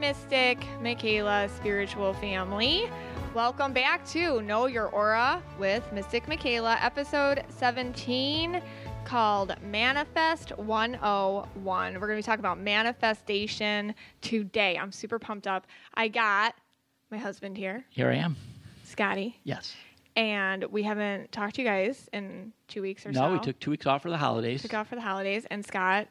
Mystic, Michaela, spiritual family. Welcome back to Know Your Aura with Mystic Michaela, episode 17 called Manifest 101. We're going to be talking about manifestation today. I'm super pumped up. I got my husband here, Here I am. Scotty, Yes. and we haven't talked to you guys in two weeks or No, so. No, we took two weeks off for the holidays. took off for the holidays. And Scott,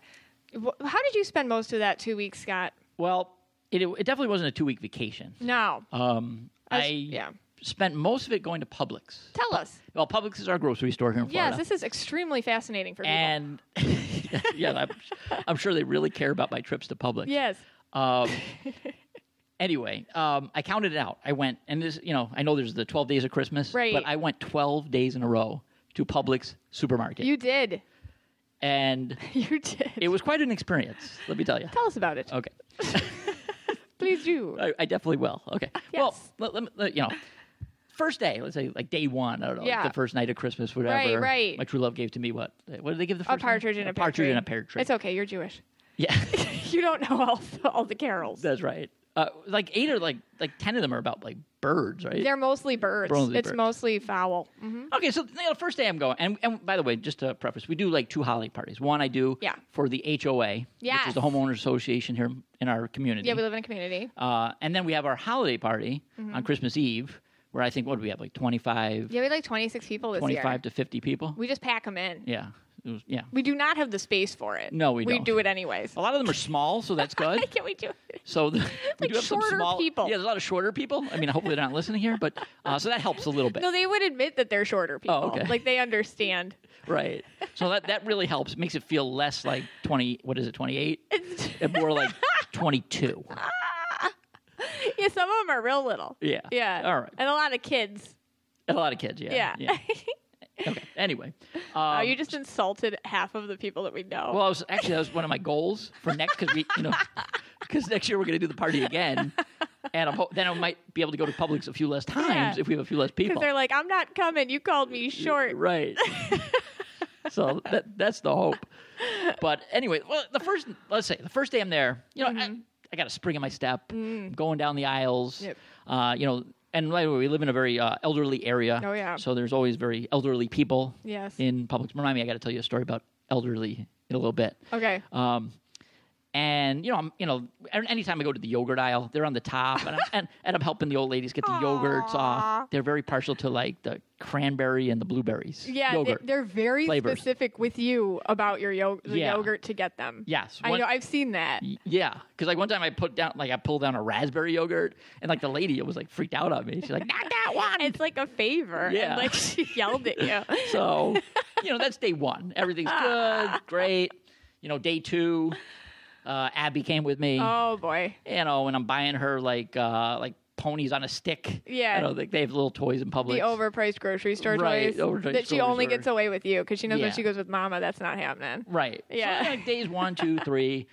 how did you spend most of that two weeks, Scott? Well, it, it definitely wasn't a two week vacation. No. Um, As- I yeah. spent most of it going to Publix. Tell us. Well, Publix is our grocery store here in Florida. Yes, this is extremely fascinating for people. and yeah, I'm, I'm sure they really care about my trips to Publix. yes. Um, anyway, um, I counted it out. I went, and this, you know, I know there's the 12 days of Christmas, Right. but I went 12 days in a row to Publix supermarket, You did. and You did. it was quite an experience. Let me tell you. Tell us about it. Okay. Please do. I, I definitely will. Okay. Yes. Well, let, let me- let- you know, first day, let's say like day one. I don't know, like Yeah. the first night of Christmas, whatever. Right, right. My true love gave to me what? What did they give the first? a partridge in a, pear partridge tree. in a pear tree. It's okay. You're Jewish. Yeah, You don't know all, all the carols. that's right. Uh, like eight or like like ten of them are about like birds, right? They're mostly birds. Mostly it's birds. mostly fowl. hmm Okay, so you know, first day I'm going, and, and by the way, just to preface, we do like two holiday parties. One I do Yeah. for the HOA, which is the homeowners association here in our community. Yeah, we live in a community. uh, and then we have our holiday party Mm-hmm. on Christmas Eve, where I think what do we have like 25, Yeah, we had like 26 people this 25 year. to 50 people. We just pack them in. yeah, it was, yeah. We do not have the space for it. No, we don't. We do it anyways. A lot of them are small, so that's good. Can we do it? So the, we Like do have some shorter small people. Yeah, there's a lot of shorter people. I mean, hopefully they're not listening here, but uh, so that helps a little bit. No, they would admit that they're shorter people. Oh, okay. Like they understand. Right. So that, that really helps. Makes it feel less like 20, what is it, 28? and more like 22. Yeah, some of them are real little. Yeah. Yeah. All right. And a lot of kids. And a lot of kids, yeah. Yeah. Okay. Anyway. oh, Um, you just insulted half of the people that we know. well, I was actually, that was one of my goals for next, because we, you know, because next year we're going to do the party again. And I'm, then I might be able to go to Publix a few less times Yeah. if we have a few less Because people. they're like, I'm not coming. You called me short. Right. so that that's the hope. But anyway, well, the first let's say the first day I'm there, you know, I, I got a spring in my step, I'm going down the aisles. Mm-hmm. Yep. Uh, you know, and by the way, we live in a very uh, elderly area. Oh, yeah. So there's always very elderly people. Yes. In Publix. Remind me, I got to tell you a story about elderly in a little bit. Okay. Um, and you know, I'm you know, an- anytime I go to the yogurt aisle, they're on the top, and I'm, and, and I'm helping the old ladies get the yogurts off. They're very partial to like the cranberry and the blueberries. yeah, they, yogurt. they're very flavors. specific with you about your yo- the Yeah. yogurt to get them. Yes, I know. I've seen that. Yeah, because like one time I put down like I pulled down a raspberry yogurt, and like the lady was like freaked out on me. She's like, "Not that one." It's like a favor. Yeah. And like she yelled at you. so, you know, that's day one. Everything's good, great. You know, day two, uh, Abby came with me. Oh boy. You know, and I'm buying her like uh, like ponies on a stick. Yeah. you know, they, they have little toys in Publix. The overpriced grocery store Right, toys overpriced that she only store. gets away with you because she knows Yeah. when she goes with mama, that's not happening. Right. Yeah. So like days one, two, three,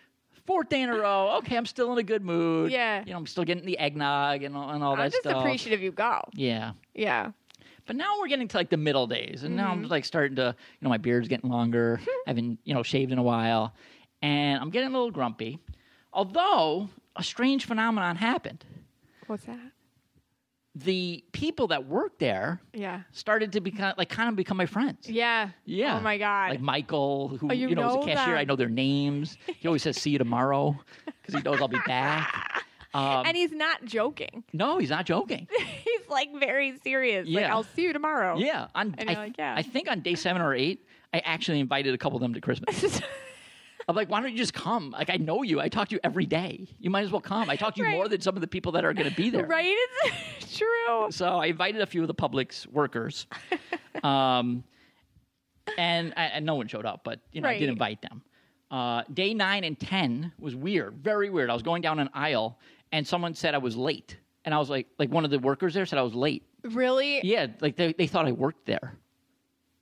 fourth day in a row. Okay, I'm still in a good mood. Yeah. You know, I'm still getting the eggnog and all, and all I'm that just stuff. appreciative you go. Yeah. Yeah. But now we're getting to like the middle days, and now Mm-hmm. I'm like starting to, you know, my beard's getting longer. I haven't, you know, shaved in a while, and I'm getting a little grumpy. Although a strange phenomenon happened. What's that? The people that work there Yeah. started to become like kind of become my friends. Yeah. Yeah. Oh my god. Like Michael, who Oh, you you, know, is know a cashier. them. I know their names. He always says "see you tomorrow" because he knows I'll be back. Um, and he's not joking. no, he's not joking. He's like very serious. Like I'll see you tomorrow. Yeah, on And I, you're like, yeah. I think on day seven or eight, I actually invited a couple of them to Christmas. I'm like, why don't you just come? Like, I know you. I talk to you every day. You might as well come. I talk to you Right. more than some of the people that are going to be there. Right? It's true. So I invited a few of the Publix workers, um, and, I, and no one showed up. But you know, I did invite them. Uh, day nine and ten was weird, very weird. I was going down an aisle, and someone said I was late, and I was like, like one of the workers there said I was late. Really? Yeah, like they, they thought I worked there.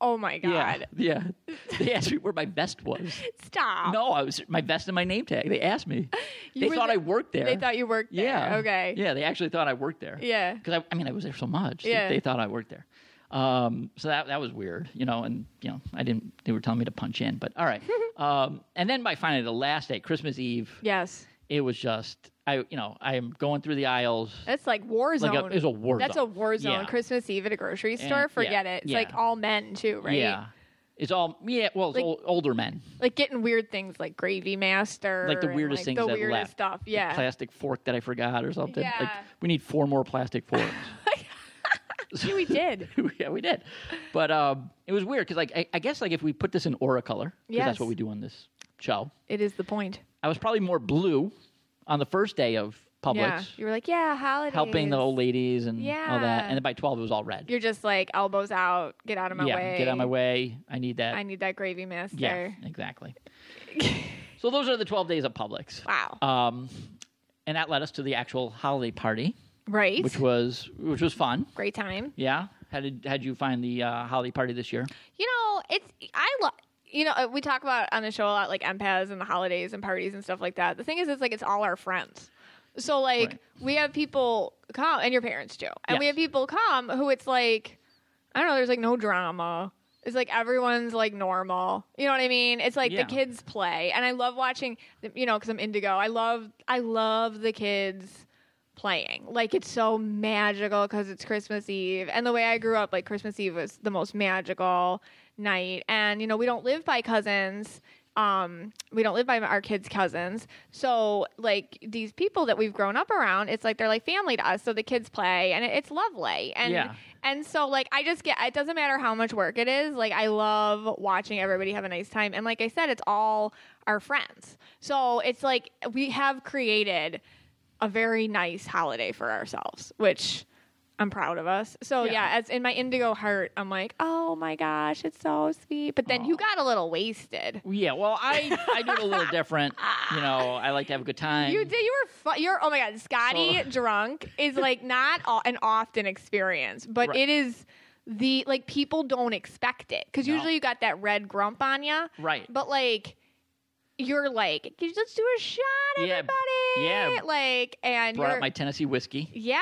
Oh my god. Yeah, yeah. They asked me where my vest was. Stop. No, I was my vest and my name tag. They asked me. You they thought the- I worked there. They thought you worked there. Yeah. Okay. Yeah, they actually thought I worked there. Yeah. Because I, I mean, I was there so much. Yeah. They, they thought I worked there. Um, so that that was weird, you know. And you know, I didn't. They were telling me to punch in, but all right. um, and then by finally the last day, Christmas Eve, Yes. it was just I, you know, I am going through the aisles. That's like war zone. Like a, it's a war That's zone. a war zone. Yeah. Christmas Eve at a grocery store, yeah, forget it. It's like all men too, right? Yeah. It's all yeah. Well, it's Like- ol- older men. Like getting weird things like gravy master, Like the weirdest like, things the that weirdest left. stuff. Yeah, plastic fork that I forgot or something. Like Yeah. we need four more plastic forks. Yeah, we did. yeah, we did. But um, it was weird because, like, I, I guess, like, if we put this in aura color, because Yes. that's what we do on this show, It is the point. I was probably more blue on the first day of Publix, Yeah, you were like, yeah, holidays. helping the old ladies and yeah. all that. And then by 12, it was all red. You're just like elbows out, get out of my yeah, way. get out of my way. I need that. I need that gravy master. yeah, exactly. so those are the 12 days of Publix. Wow. Um, and that led us to the actual holiday party, right. which was which was fun. Great time. Yeah. How did how did you find the uh, holiday party this year? You know, it's I love. You know, uh, we talk about on the show a lot like empaths and the holidays and parties and stuff like that. The thing is, it's like it's all our friends. So like Right. we have people come, and your parents too, and we have people come who it's like, I don't know. There's like no drama. It's like everyone's like normal. You know what I mean? It's like Yeah. the kids play, and I love watching. the- You know, because I'm indigo. I love I love the kids playing. Like it's so magical because it's Christmas Eve, and the way I grew up, like Christmas Eve was the most magical night. And you know, we don't live by cousins. Um, we don't live by our kids' cousins, so like these people that we've grown up around, it's like they're like family to us. So the kids play, and it, it's lovely. And Yeah. and so like I just get it doesn't matter how much work it is. Like I love watching everybody have a nice time. And like I said, it's all our friends. So it's like we have created a very nice holiday for ourselves, which I'm proud of us. So yeah, Yeah. as in my indigo heart, I'm like, oh my gosh, it's so sweet. But then you got a little wasted. Yeah, well, I I do it a little different. You know, I like to have a good time. You did. You were. Fu- you're. Oh my god, Scotty So- drunk is like not an often experience, but Right. it is the like people don't expect it because No. usually you got that red grump on you, Right. but like you're like, "Can you just do a shot, Yeah, everybody. yeah. like and Brought up my Tennessee whiskey, yeah,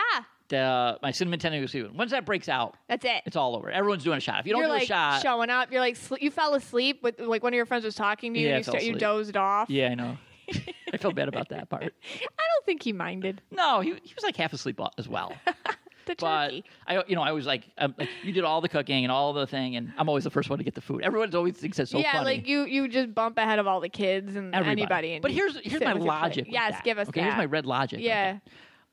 the my cinnamon Tennessee whiskey. Once that breaks out, that's it. it's all over. Everyone's doing a shot. If you don't you're do like a shot, showing up. You're like sl- you fell asleep with like one of your friends was talking to you. Yeah, and you, fell sta- you dozed off. yeah, I know. I feel bad about that part. I don't think he minded No, he he was like half asleep as well. the But turkey. I, you know, I was like, um, like, you did all the cooking and all the thing, and I'm always the first one to get the food. Everyone always thinks it's so yeah, funny. like you you just bump ahead of all the kids and Everybody. anybody. And but here's here's my with your plate. logic. Yes, that. give us okay. that. Here's my red logic. Yeah.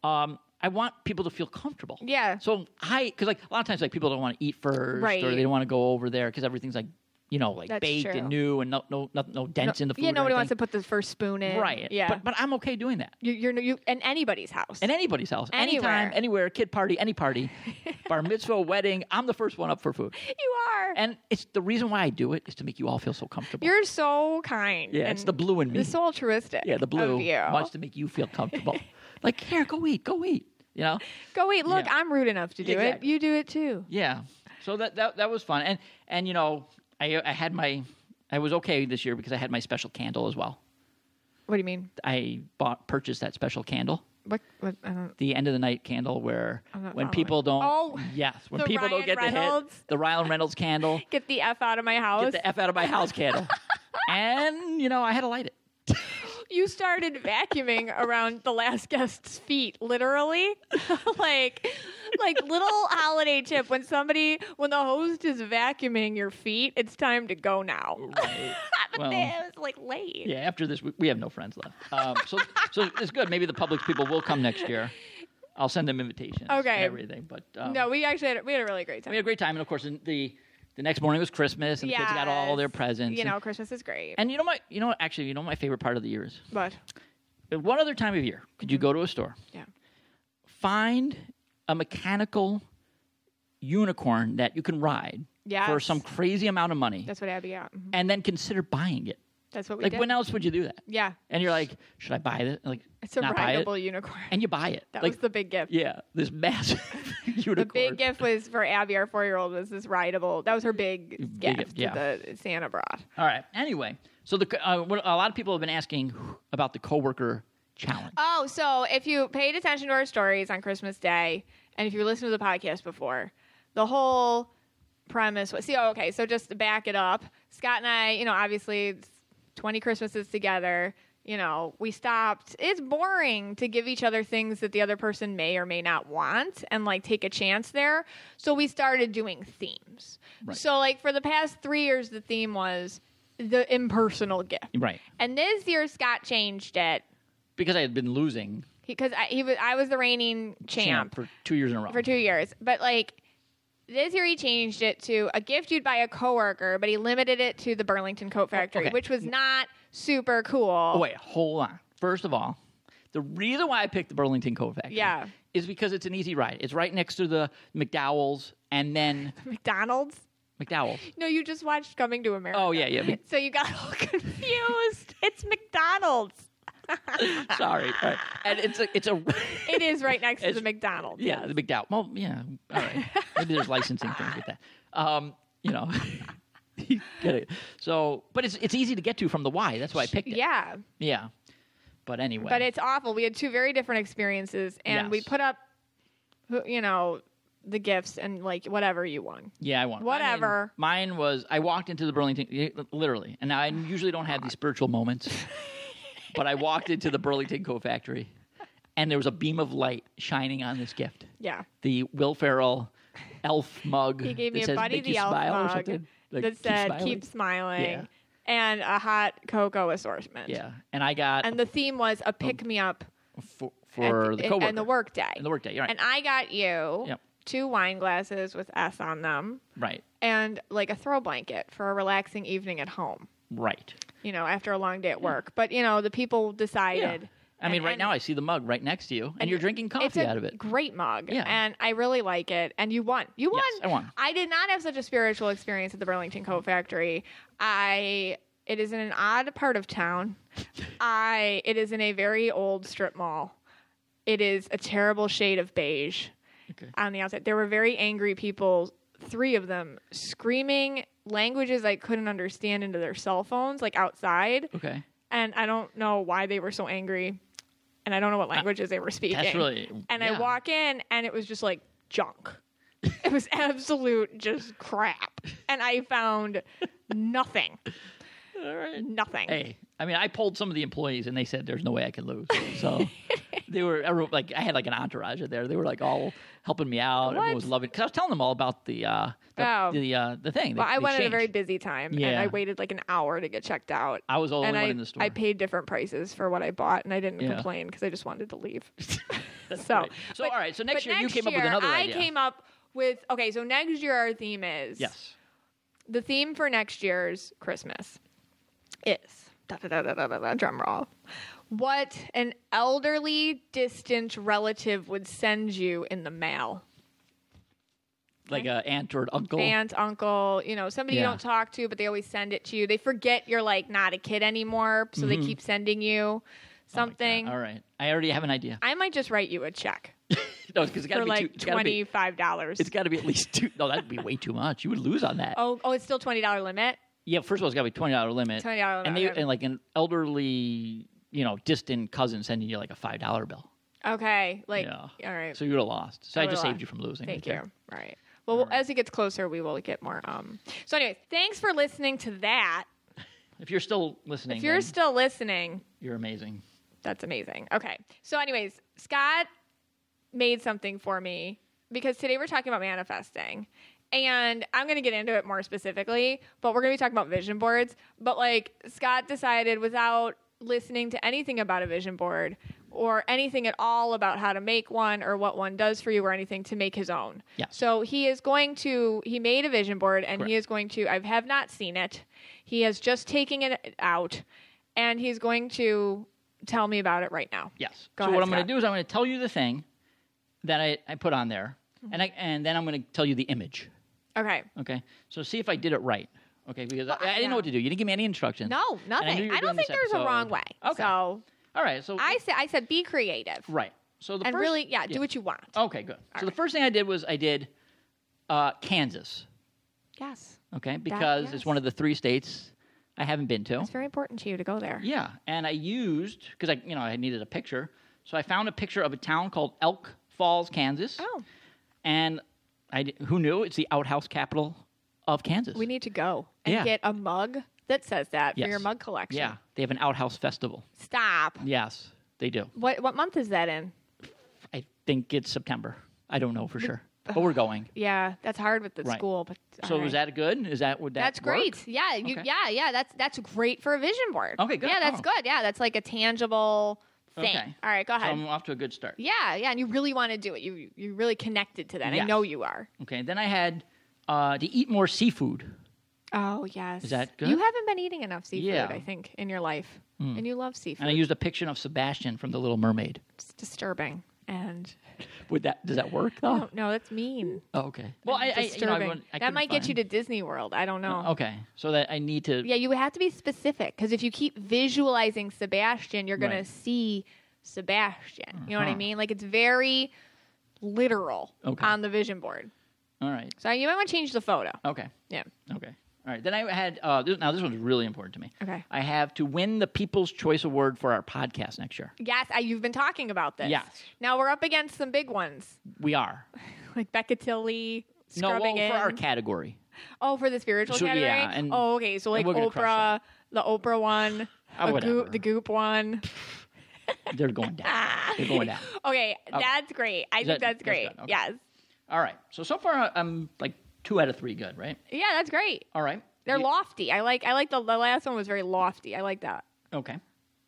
Um, I want people to feel comfortable. yeah, So I, because like a lot of times, like people don't want to eat first, Right. or they don't want to go over there because everything's like, you know, like That's baked true. and new, and no, no, no, no dents in the food. yeah. Nobody wants to put the first spoon in. Right. Yeah. But but I'm okay doing that. you, you're you in anybody's house. In anybody's house, Anywhere. anytime, anywhere, kid party, any party, bar mitzvah, wedding, I'm the first one up for food. you are. And it's the reason why I do it is to make you all feel so comfortable. you're so kind. yeah, it's the blue in me. It's so altruistic. yeah, the blue Of you. wants to make you feel comfortable. like here, go eat, go eat. You know. Go eat. Look, Yeah. I'm rude enough to do Exactly. it. You do it too. Yeah. So that that that was fun, and and you know, I I had my I was okay this year because I had my special candle as well. What do you mean? I bought purchased that special candle, What? what I don't. the end of the night candle, where when people don't. Oh, yes, when the people don't Ryan get the Reynolds? hit, the Ryan Reynolds candle. Get the f out of my house. Get the f out of my house candle, and you know I had to light it. You started vacuuming around the last guest's feet, literally. like, like little holiday tip when somebody, when the host is vacuuming your feet, it's time to go now. but Well, then it was like late. Yeah, after this, we, we have no friends left. Um, so, so it's good. Maybe the Publix people will come next year. I'll send them invitations. Okay. And everything, but um, No, we actually had, we had a really great time. we had a great time, and of course, in the the next morning was Christmas, and the kids got all their Yes. presents. You and- know, Christmas is great. And you know my, you know what, actually, you know what my favorite part of the year is. but At One other time of year, could you go to a store, yeah, find a mechanical unicorn that you can ride for some crazy amount of money, that's what Abby got. Mhm. and then consider buying it. That's what we Like did. when else would you do that? yeah, And you're like, should I buy it? Like, it's a buy it, rideable unicorn. and you buy it. that like, was the big gift. yeah, this massive unicorn. The big gift was for Abby, our four-year-old, was this rideable. That was her big, Big gift gift, yeah. that the Santa brought. All right. Anyway, so the uh, what, a lot of people have been asking about the coworker challenge. Oh, so if you paid attention to our stories on Christmas Day, and if you listened to the podcast before, the whole premise was see. Oh, okay. So just to back it up, Scott and I, you know, obviously it's twenty Christmases together. you know, we stopped. It's boring to give each other things that the other person may or may not want and like take a chance there. So we started doing themes. Right. So, like, for the past three years, the theme was the impersonal gift. Right. And this year, Scott changed it Because I had been losing because I, he was, I was the reigning champ, for two years in a row. for two years. But like this year, he changed it to a gift you'd buy a coworker, but he limited it to the Burlington Coat oh, Factory, okay. which was not super cool. Oh, wait, hold on. First of all, the reason why I picked the Burlington Coat Factory Yeah. is because it's an easy ride. It's right next to the McDowell's and then McDonald's? McDowell's. No, you just watched Coming to America. Oh, yeah, yeah. So you got all confused. it's McDonald's. Sorry. All right. And it's a, it's a, It is right next to the McDonald's. yeah, the McDowell. Well, yeah. All right. Maybe there's licensing things with that. Um, you know, you get it. So, but it's it's easy to get to from the Y. That's why I picked it. Yeah. Yeah. But anyway. But it's awful. We had two very different experiences, and we put up, you know, the gifts and like whatever you won. Yeah, I won. Whatever. Mine, mine was I walked into the Burlington literally, and now I usually don't have these spiritual moments, but I walked into the Burlington Coat Factory, and there was a beam of light shining on this gift. Yeah. The Will Ferrell elf mug. He gave me a Buddy the Elf smile" or mug something. Like, that said smiling. "Keep smiling" Yeah. and a hot cocoa assortment. Yeah, and I got And the theme was a pick me up for, for the and- coworker and the work day. and the work day. You're right. And I got you Yep. two wine glasses with S on them right. and like a throw blanket for a relaxing evening at home. Right. You know, after a long day at work. But you know, the people Yeah. decided. I mean, and- right and now I see the mug right next to you, and, you're drinking coffee out of it. Great mug. Yeah. And I really like it. And you won. You won. Yes, I won. I did not have such a spiritual experience at the Burlington Coat Factory. I it is in an odd part of town. I it is in a very old strip mall. It is a terrible shade of beige Okay. on the outside. There were very angry people, three of them, screaming languages I couldn't understand into their cell phones, like outside. Okay. And I don't know why they were so angry. And I don't know what uh, languages they were speaking. That's really. And yeah. I walk in and it was just like junk. it was absolute just crap. And I found nothing. Right. Nothing. Hey, I mean, I polled some of the employees, and they said there's no way I could lose. So they were everyone- like, I had like an entourage there. They were like all helping me out. Everyone was loving because I was telling them all about the uh, the Oh. the, uh, the thing. the- well, I the went at a very busy time and I waited like an hour to get checked out. I was the only and I, in the store. I paid different prices for what I bought and I didn't Yeah. complain because I just wanted to leave. So, great. so but- all right. So next year you next came up with year, another I idea. came up with okay, so next year our theme is yes. the theme for next year's Christmas is da, da, da, da, da, da, da, drum roll. What an elderly distant relative would send you in the mail. Like a aunt or an uncle. Aunt, uncle, you know, somebody Yeah. you don't talk to, but they always send it to you. They forget you're like not a kid anymore, so they keep sending you Mm-hmm. Oh something. All right. I already have an idea. I might just write you a check no, because it's got to for be like two, it's gotta be- twenty five dollars. It's got to be at least two. No, that'd be way too much. You would lose on that. Oh, oh, it's still twenty dollar limit. Yeah, first of all, it's got to be twenty dollar limit. $20 limit, and they okay. and like an elderly, you know, distant cousin sending you like a five dollar bill. Okay, like Yeah. all right. So you would have lost. So I, I just would've saved lost. you from losing. Thank right you. there. All right. Well, as it gets closer, we will get more. Um. So, anyways, thanks for listening to that. If you're still listening, If you're still listening, you're amazing. that's amazing. Okay. So, anyways, Scott made something for me because today we're talking about manifesting. And I'm going to get into it more specifically, but we're going to be talking about vision boards. But like Scott decided without listening to anything about a vision board or anything at all about how to make one or what one does for you or anything to make his own. Yes. So he is going to he made a vision board and he is going to I have not seen it. He has just taken it out and he's going to tell me about it right now. Yes. Go so ahead, what I'm going to do is I'm going to tell you the thing that I, I put on there, Mm-hmm. and I and then I'm going to tell you the image. Okay. Okay. So see if I did it right. Okay, because Well, I, I didn't yeah. know what to do. You didn't give me any instructions. No, nothing. knew I, don't think there's a wrong way. Okay. So All right. So I said I said be creative. right. So the and first, really, yeah, do what you want. Okay, good. so the first thing I did was I did uh, Kansas. Yes. Okay, because yes. it's one of the three states I haven't been to. It's very important to you to go there. Yeah, and I used because I, you know, I needed a picture, so I found a picture of a town called Elk Falls, Kansas, Oh, and I who knew it's the outhouse capital of Kansas. we need to go and Yeah. get a mug that says that for your mug collection. Yeah, they have an outhouse festival. Stop. Yes, they do. What what month is that in? I think it's September. I don't know for sure, but we're going. Yeah, that's hard with the Right. school. But So right. that good? Is that would that? That's great. Yeah, you, Okay. yeah, yeah. That's that's great for a vision board. Okay, good. Yeah, that's Oh. good. Yeah, that's like a tangible thing. Okay. All right, go So ahead. I'm off to a good start. yeah, yeah, and you really want to do it. You you really connected to that. I know you are. Okay, then I had uh, to eat more seafood. Oh yes. Is that good? You haven't been eating enough seafood, Yeah. I think, in your life, and you love seafood. And I used a picture of Sebastian from The Little Mermaid. it's disturbing and Would that does that work no, though? no, that's mean. Oh, okay. Well, I, I, you know, I, disturbing. I that couldn't might get you find- to Disney World. I don't know. Okay, so that I need to. Yeah, you have to be specific because if you keep visualizing Sebastian, you're going Right. to see Sebastian. You know what I Uh-huh. mean? Like it's very literal Okay. on the vision board. All right. So you might want to change the photo. Okay. Yeah. Okay. All right. Then I had uh, this, now this one's really important to me. Okay. I have to win the People's Choice Award for our podcast next year. Yes, I, you've been talking about this. Yes. Now we're up against some big ones We are. like Becca Tilley. No, well, Scrubbing for our category. Oh, for the spiritual So, yeah, category. and- oh, okay. So like we're gonna crush Oprah, the Oprah one, the whatever. goop, the Goop one. They're going down. They're going down. Okay, that's great. I think that- that's that's great. good, okay. Yes. All right. So so far I'm like two out of three good, right? Yeah, that's great. All right. They're The- lofty. I like. I like the, the last one was very lofty. I like that. Okay.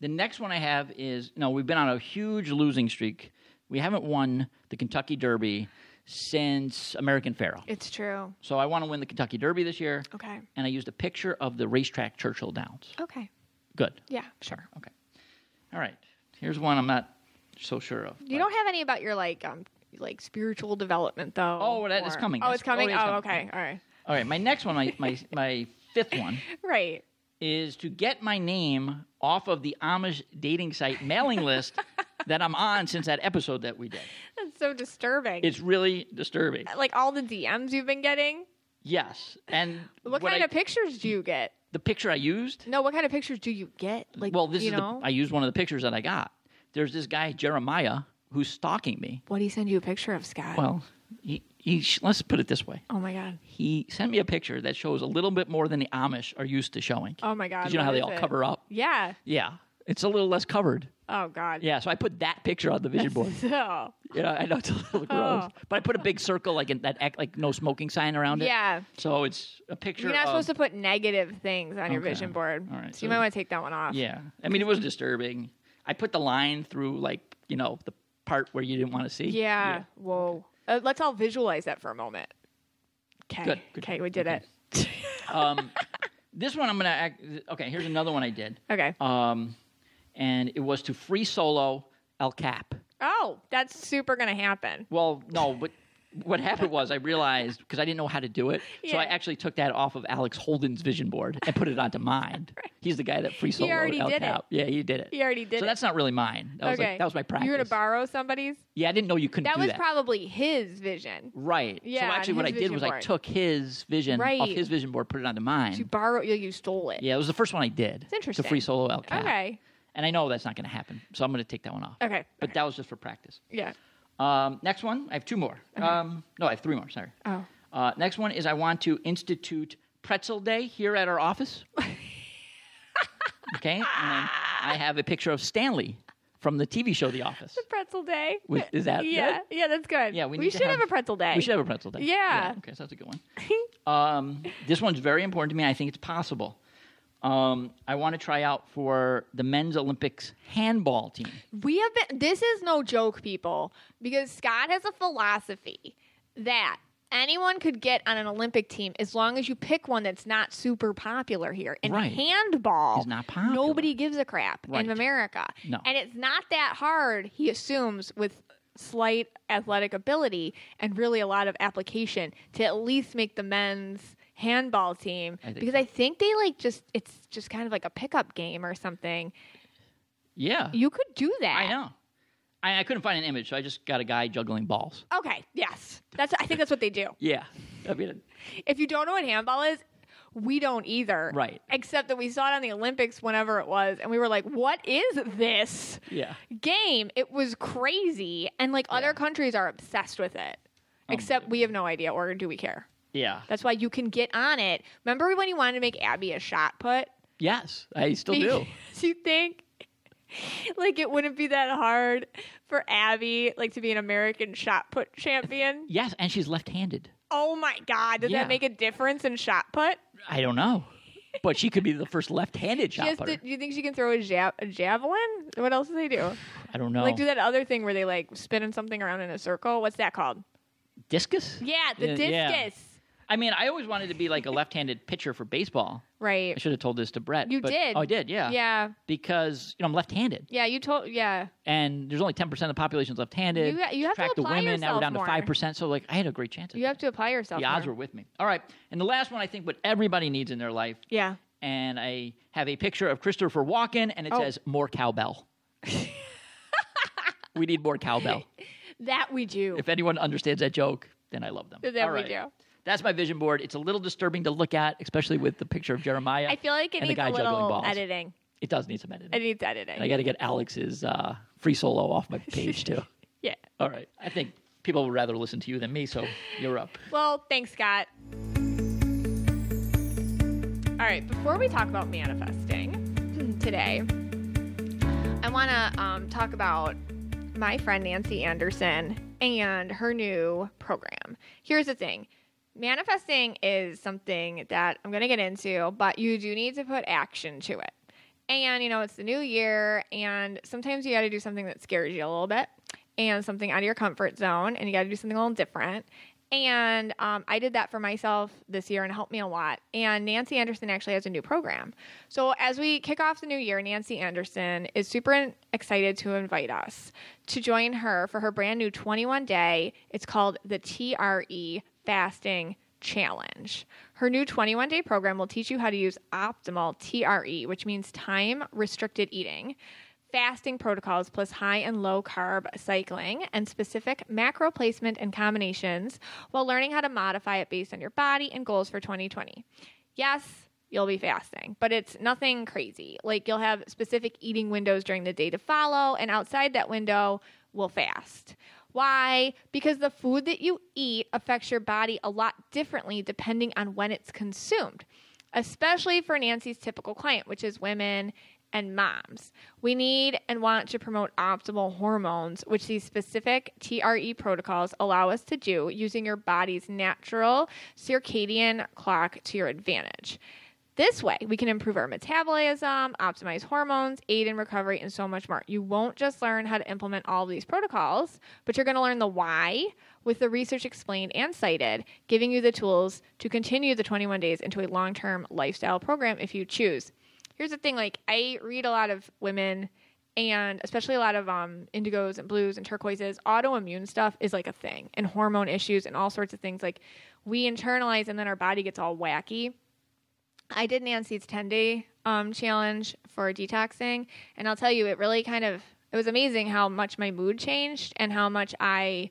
The next one I have is no, we've been on a huge losing streak. We haven't won the Kentucky Derby since American Pharoah. It's true. So I want to win the Kentucky Derby this year. Okay. And I used a picture of the racetrack Churchill Downs. Okay. Good. Yeah. Sure. Okay. All right. Here's one I'm not so sure of. You but- don't have any about your like um like spiritual development though. Oh, that is or- coming. Oh, it's coming. oh, it's Oh, coming. okay. All right. All right. My next one, my my my fifth one, Right. is to get my name off of the Amish dating site mailing list that I'm on since that episode that we did. That's so disturbing. It's really disturbing. Uh, like all the DMs you've been getting. Yes, and What, what kind I- of pictures do you get? the picture I used? No, what kind of pictures do you get? Like, well, this you is know, the I used one of the pictures that I got. There's this guy Jeremiah who's stalking me. what did he send you a picture of, Scott? Well, he, he let's put it this way. oh my god. He sent me a picture that shows a little bit more than the Amish are used to showing. Oh my god. Because you know how they all it? cover up. Yeah. Yeah, it's a little less covered. Oh god. Yeah, so I put that picture on the vision board. Oh. So. Yeah, I know it's a little oh. gross, Oh. but I put a big circle like in that act like no smoking sign around it. Yeah. So it's a picture. You're not of, supposed to put negative things on your vision board. All right, So, you might want to take that one off. Yeah, I mean it was disturbing. I put the line through like you know the part where you didn't want to see. Yeah. Whoa. Uh, let's all visualize that for a moment. Okay. Okay, we did Okay. it. Um, this one I'm gonna. Act, okay, here's another one I did. Okay. Um, and it was to free solo El Cap. Oh, that's super gonna happen. Well, no, but what happened was I realized because I didn't know how to do it, so I actually took that off of Alex Honnold's vision board and put it onto mine. He's the guy that free soloed already El did it. Yeah, he did it. He already did it. so it. that's not really mine. That was okay. like that was my practice. You're gonna borrow somebody's. yeah, I didn't know you couldn't That was that. probably his vision. right. Yeah, So actually, what I did was I took his vision off Right. his vision board, put it onto mine. You borrow. You, you stole it. yeah, it was the first one I did. It's interesting. To free solo El Cap. Okay. And I know that's not going to happen, so I'm going to take that one off. Okay. But okay. that was just for practice. yeah. Um, next one, I have two more. Um, no, I have three more. Sorry. Oh. Uh, next one is I want to institute Pretzel Day here at our office. okay, and then I have a picture of Stanley from the TV show The Office. The Pretzel day. Was- is that yeah? good? Yeah, that's good. Yeah, we need to should have- have, a pretzel day. We should have a pretzel day. Yeah. Okay, so that's a good one. um, this one's very important to me. I think it's possible. Um, I want to try out for the men's Olympics handball team. We have been. This is no joke, people, because Scott has a philosophy that anyone could get on an Olympic team as long as you pick one that's not super popular here. And Right. handball Is not popular. Nobody gives a crap Right. in America. No. And it's not that hard, he assumes, with slight athletic ability and really a lot of application to at least make the men's handball team I because. I think they like just it's just kind of like a pickup game or something. Yeah, You could do that. I know. I, I couldn't find an image, so I just got a guy juggling balls. Okay, yes. That's I think that's what they do. Yeah, I mean, If you don't know what handball is, we don't either. Right. Except that we saw it on the Olympics whenever it was, and we were like, "What is this yeah. game?" It was crazy, and like Yeah. other countries are obsessed with it. Oh, Except we have no idea, or do we care? Yeah. That's why you can get on it. Remember when you wanted to make Abby a shot put? Yes, I still do. do you think like it wouldn't be that hard for Abby like to be an American shot put champion? Yes, and she's left-handed. Oh my god, does Yeah. that make a difference in shot put? I don't know, but she could be the first left-handed shot putter. do you think she can throw a, ja- a javelin? What else do they do? I don't know. Like do that other thing where they like spinning something around in a circle. What's that called? discus? Yeah, the Yeah, discus. yeah. I mean, I always wanted to be like a left-handed pitcher for baseball. Right. I should have told this to Brett. You but- did. Oh, I did. Yeah. Yeah. Because you know I'm left-handed, Yeah, you told yeah. and there's only 10% of the population is left-handed. You you have to Track the apply women. Now we're down to five percent. So like, I had a great chance. You have to apply yourself. the odds more. were with me. All right, and the last one I think what everybody needs in their life, Yeah. and I have a picture of Christopher Walken, and it Oh. says more cowbell. we need more cowbell. That we do. If anyone understands that joke, then I love them. that All we right. do. That's my vision board. It's a little disturbing to look at, especially with the picture of Jeremiah. I feel like it and the needs guy a juggling little balls. editing. It does need some editing. It needs editing. And I got to get Alex's uh, free solo off my page too. yeah. All right. I think people would rather listen to you than me, so you're up. Well, thanks, Scott. All right, before we talk about manifesting today, I want to um, talk about my friend Nancy Anderson and her new program. Here's the thing manifesting is something that I'm going to get into, but you do need to put action to it. And, you know, it's the new year, and sometimes you got to do something that scares you a little bit and something out of your comfort zone, and you got to do something a little different. And um, I did that for myself this year and it helped me a lot. And Nancy Anderson actually has a new program. So, as we kick off the new year, Nancy Anderson is super excited to invite us to join her for her brand new 21 day. It's called the TRE Fasting Challenge. Her new 21 day program will teach you how to use optimal TRE, which means time restricted eating fasting protocols plus high and low carb cycling and specific macro placement and combinations while learning how to modify it based on your body and goals for 2020. Yes, you'll be fasting, but it's nothing crazy. Like you'll have specific eating windows during the day to follow, and outside that window, we'll fast. Why? Because the food that you eat affects your body a lot differently depending on when it's consumed, especially for Nancy's typical client, which is women and moms. We need and want to promote optimal hormones, which these specific TRE protocols allow us to do using your body's natural circadian clock to your advantage. This way, we can improve our metabolism, optimize hormones, aid in recovery, and so much more. You won't just learn how to implement all these protocols, but you're going to learn the why with the research explained and cited, giving you the tools to continue the 21 days into a long term lifestyle program if you choose. Here's the thing like, I read a lot of women and especially a lot of um, indigos and blues and turquoises, autoimmune stuff is like a thing, and hormone issues and all sorts of things. Like, we internalize and then our body gets all wacky. I did Nancy's 10 day um, challenge for detoxing, and I'll tell you, it really kind of it was amazing how much my mood changed and how much I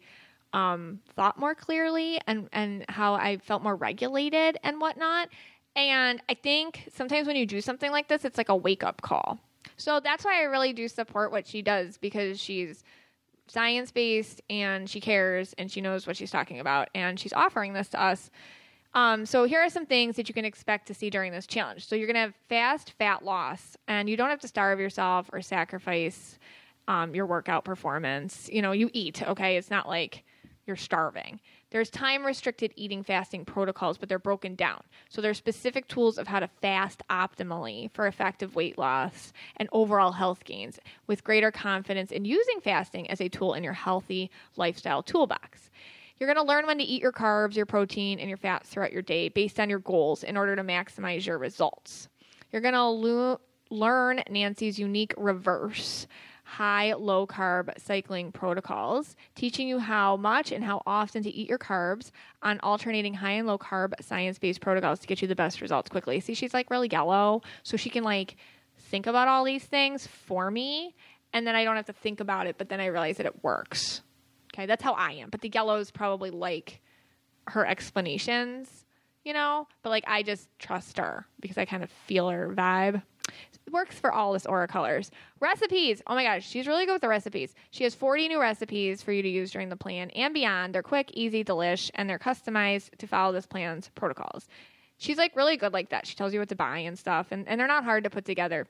um, thought more clearly and and how I felt more regulated and whatnot. And I think sometimes when you do something like this, it's like a wake up call. So that's why I really do support what she does because she's science based and she cares and she knows what she's talking about and she's offering this to us. Um, so here are some things that you can expect to see during this challenge. So you're going to have fast fat loss, and you don't have to starve yourself or sacrifice um, your workout performance. You know, you eat. Okay, it's not like you're starving. There's time restricted eating fasting protocols, but they're broken down. So there's specific tools of how to fast optimally for effective weight loss and overall health gains with greater confidence in using fasting as a tool in your healthy lifestyle toolbox. You're going to learn when to eat your carbs, your protein, and your fats throughout your day based on your goals in order to maximize your results. You're going to lo- learn Nancy's unique reverse high low carb cycling protocols, teaching you how much and how often to eat your carbs on alternating high and low carb science based protocols to get you the best results quickly. See, she's like really yellow, so she can like think about all these things for me, and then I don't have to think about it, but then I realize that it works. Okay, that's how I am. But the yellows probably like her explanations, you know? But like I just trust her because I kind of feel her vibe. works for all this aura colors. Recipes. Oh my gosh, she's really good with the recipes. She has 40 new recipes for you to use during the plan and beyond. They're quick, easy, delish, and they're customized to follow this plan's protocols. She's like really good like that. She tells you what to buy and stuff, and, and they're not hard to put together.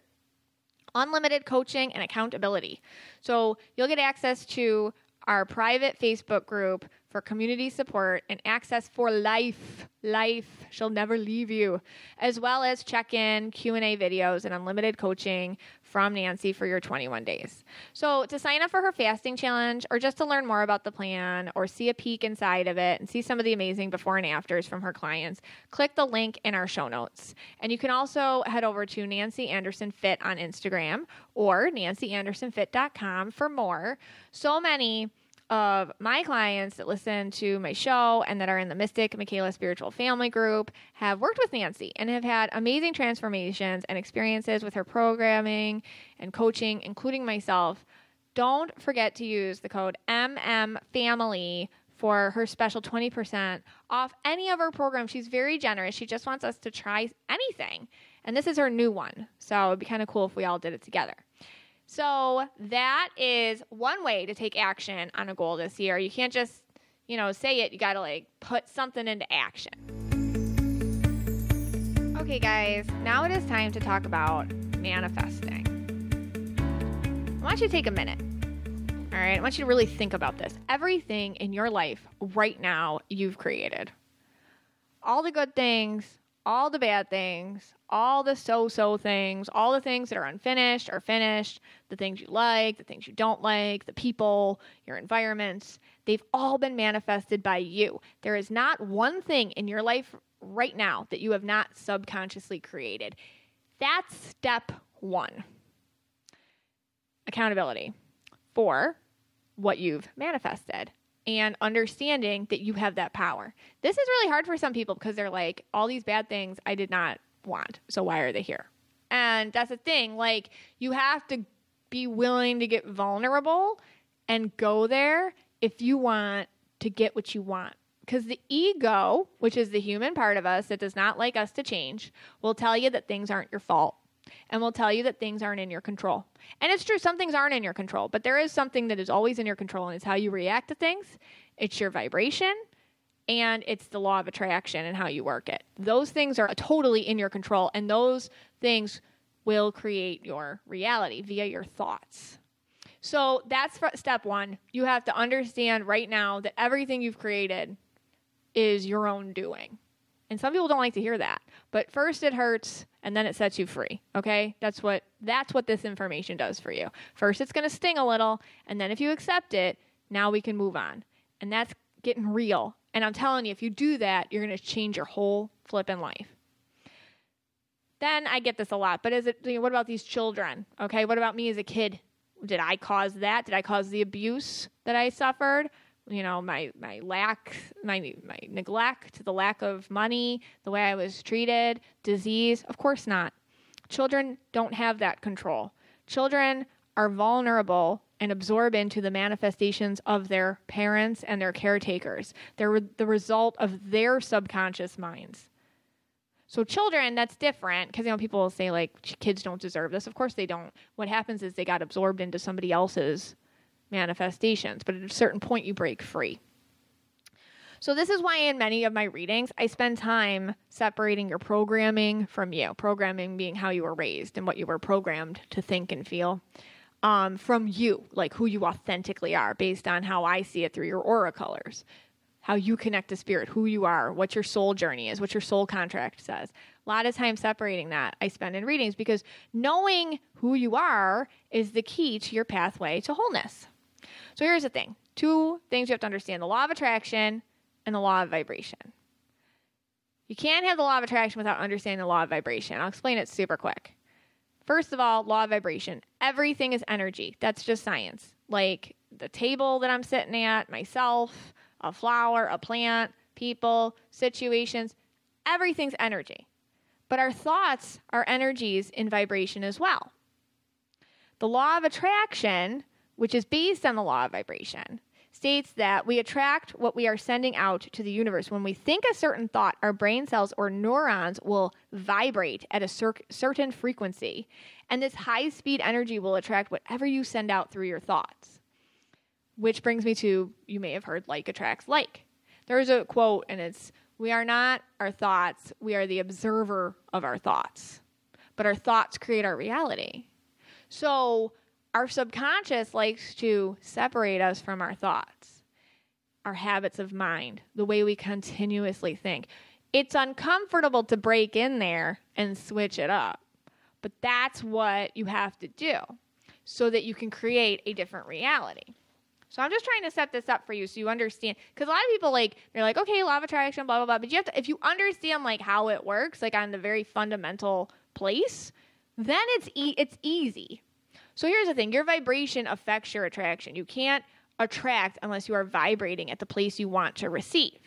Unlimited coaching and accountability. So you'll get access to our private Facebook group for community support and access for life. Life shall never leave you, as well as check-in, Q&A videos and unlimited coaching from Nancy for your 21 days. So, to sign up for her fasting challenge or just to learn more about the plan or see a peek inside of it and see some of the amazing before and afters from her clients, click the link in our show notes. And you can also head over to Nancy Anderson Fit on Instagram or nancyandersonfit.com for more. So many of my clients that listen to my show and that are in the Mystic Michaela Spiritual Family Group have worked with Nancy and have had amazing transformations and experiences with her programming and coaching, including myself. Don't forget to use the code MMFamily for her special 20% off any of her programs. She's very generous. She just wants us to try anything. And this is her new one. So it'd be kind of cool if we all did it together. So that is one way to take action on a goal this year. You can't just, you know, say it. You got to like put something into action. Okay, guys, now it is time to talk about manifesting. I want you to take a minute. All right, I want you to really think about this. Everything in your life right now you've created. All the good things, all the bad things, all the so so things, all the things that are unfinished or finished, the things you like, the things you don't like, the people, your environments, they've all been manifested by you. There is not one thing in your life right now that you have not subconsciously created. That's step one accountability for what you've manifested and understanding that you have that power. This is really hard for some people because they're like, all these bad things I did not want. So why are they here? And that's the thing. Like, you have to be willing to get vulnerable and go there if you want to get what you want. Because the ego, which is the human part of us that does not like us to change, will tell you that things aren't your fault and will tell you that things aren't in your control. And it's true, some things aren't in your control, but there is something that is always in your control, and it's how you react to things, it's your vibration, and it's the law of attraction and how you work it. Those things are totally in your control, and those things will create your reality via your thoughts. So that's step one. You have to understand right now that everything you've created is your own doing. And some people don't like to hear that. But first it hurts and then it sets you free. Okay? That's what that's what this information does for you. First it's going to sting a little and then if you accept it, now we can move on. And that's getting real. And I'm telling you if you do that, you're going to change your whole flipping life. Then I get this a lot, but is it you know, what about these children? Okay? What about me as a kid? Did I cause that? Did I cause the abuse that I suffered? You know my my lack my my neglect the lack of money the way i was treated disease. Of course not. Children don't have that control. Children are vulnerable and absorb into the manifestations of their parents and their caretakers. They're the result of their subconscious minds. So children that's different because you know people will say like kids don't deserve this. Of course they don't. What happens is they got absorbed into somebody else's manifestations, but at a certain point, you break free. So, this is why in many of my readings, I spend time separating your programming from you. Programming being how you were raised and what you were programmed to think and feel um, from you, like who you authentically are, based on how I see it through your aura colors, how you connect to spirit, who you are, what your soul journey is, what your soul contract says. A lot of time separating that I spend in readings because knowing who you are is the key to your pathway to wholeness. So here's the thing two things you have to understand the law of attraction and the law of vibration. You can't have the law of attraction without understanding the law of vibration. I'll explain it super quick. First of all, law of vibration. Everything is energy. That's just science. Like the table that I'm sitting at, myself, a flower, a plant, people, situations, everything's energy. But our thoughts are energies in vibration as well. The law of attraction which is based on the law of vibration, states that we attract what we are sending out to the universe. When we think a certain thought, our brain cells or neurons will vibrate at a cer- certain frequency. And this high speed energy will attract whatever you send out through your thoughts. Which brings me to you may have heard like attracts like. There's a quote, and it's We are not our thoughts, we are the observer of our thoughts. But our thoughts create our reality. So, our subconscious likes to separate us from our thoughts, our habits of mind, the way we continuously think. It's uncomfortable to break in there and switch it up, but that's what you have to do so that you can create a different reality. So I'm just trying to set this up for you so you understand. Because a lot of people like they're like, okay, law of attraction, blah blah blah. But you have to, if you understand like how it works, like on the very fundamental place, then it's e- it's easy. So here's the thing your vibration affects your attraction. You can't attract unless you are vibrating at the place you want to receive.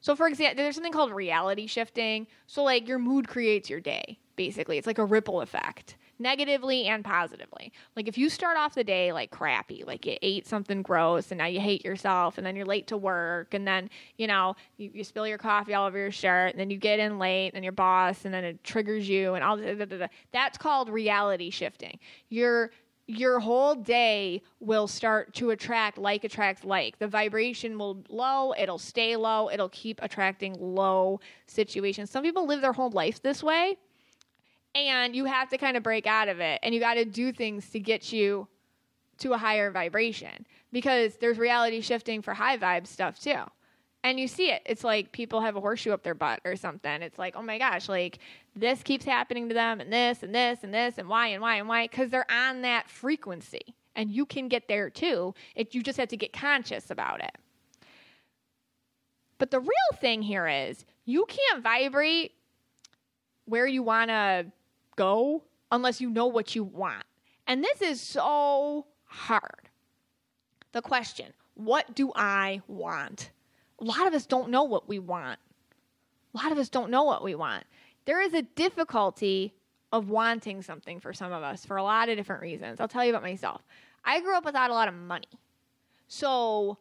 So, for example, there's something called reality shifting. So, like, your mood creates your day, basically. It's like a ripple effect negatively and positively. Like if you start off the day like crappy, like you ate something gross and now you hate yourself and then you're late to work and then, you know, you, you spill your coffee all over your shirt and then you get in late and your boss and then it triggers you and all da, that's called reality shifting. Your your whole day will start to attract like attracts like. The vibration will low, it'll stay low, it'll keep attracting low situations. Some people live their whole life this way and you have to kind of break out of it and you got to do things to get you to a higher vibration because there's reality shifting for high vibe stuff too. And you see it it's like people have a horseshoe up their butt or something. It's like oh my gosh like this keeps happening to them and this and this and this and why and why and why because they're on that frequency and you can get there too it, you just have to get conscious about it. But the real thing here is you can't vibrate where you want to go unless you know what you want. And this is so hard. The question, what do I want? A lot of us don't know what we want. A lot of us don't know what we want. There is a difficulty of wanting something for some of us for a lot of different reasons. I'll tell you about myself. I grew up without a lot of money. So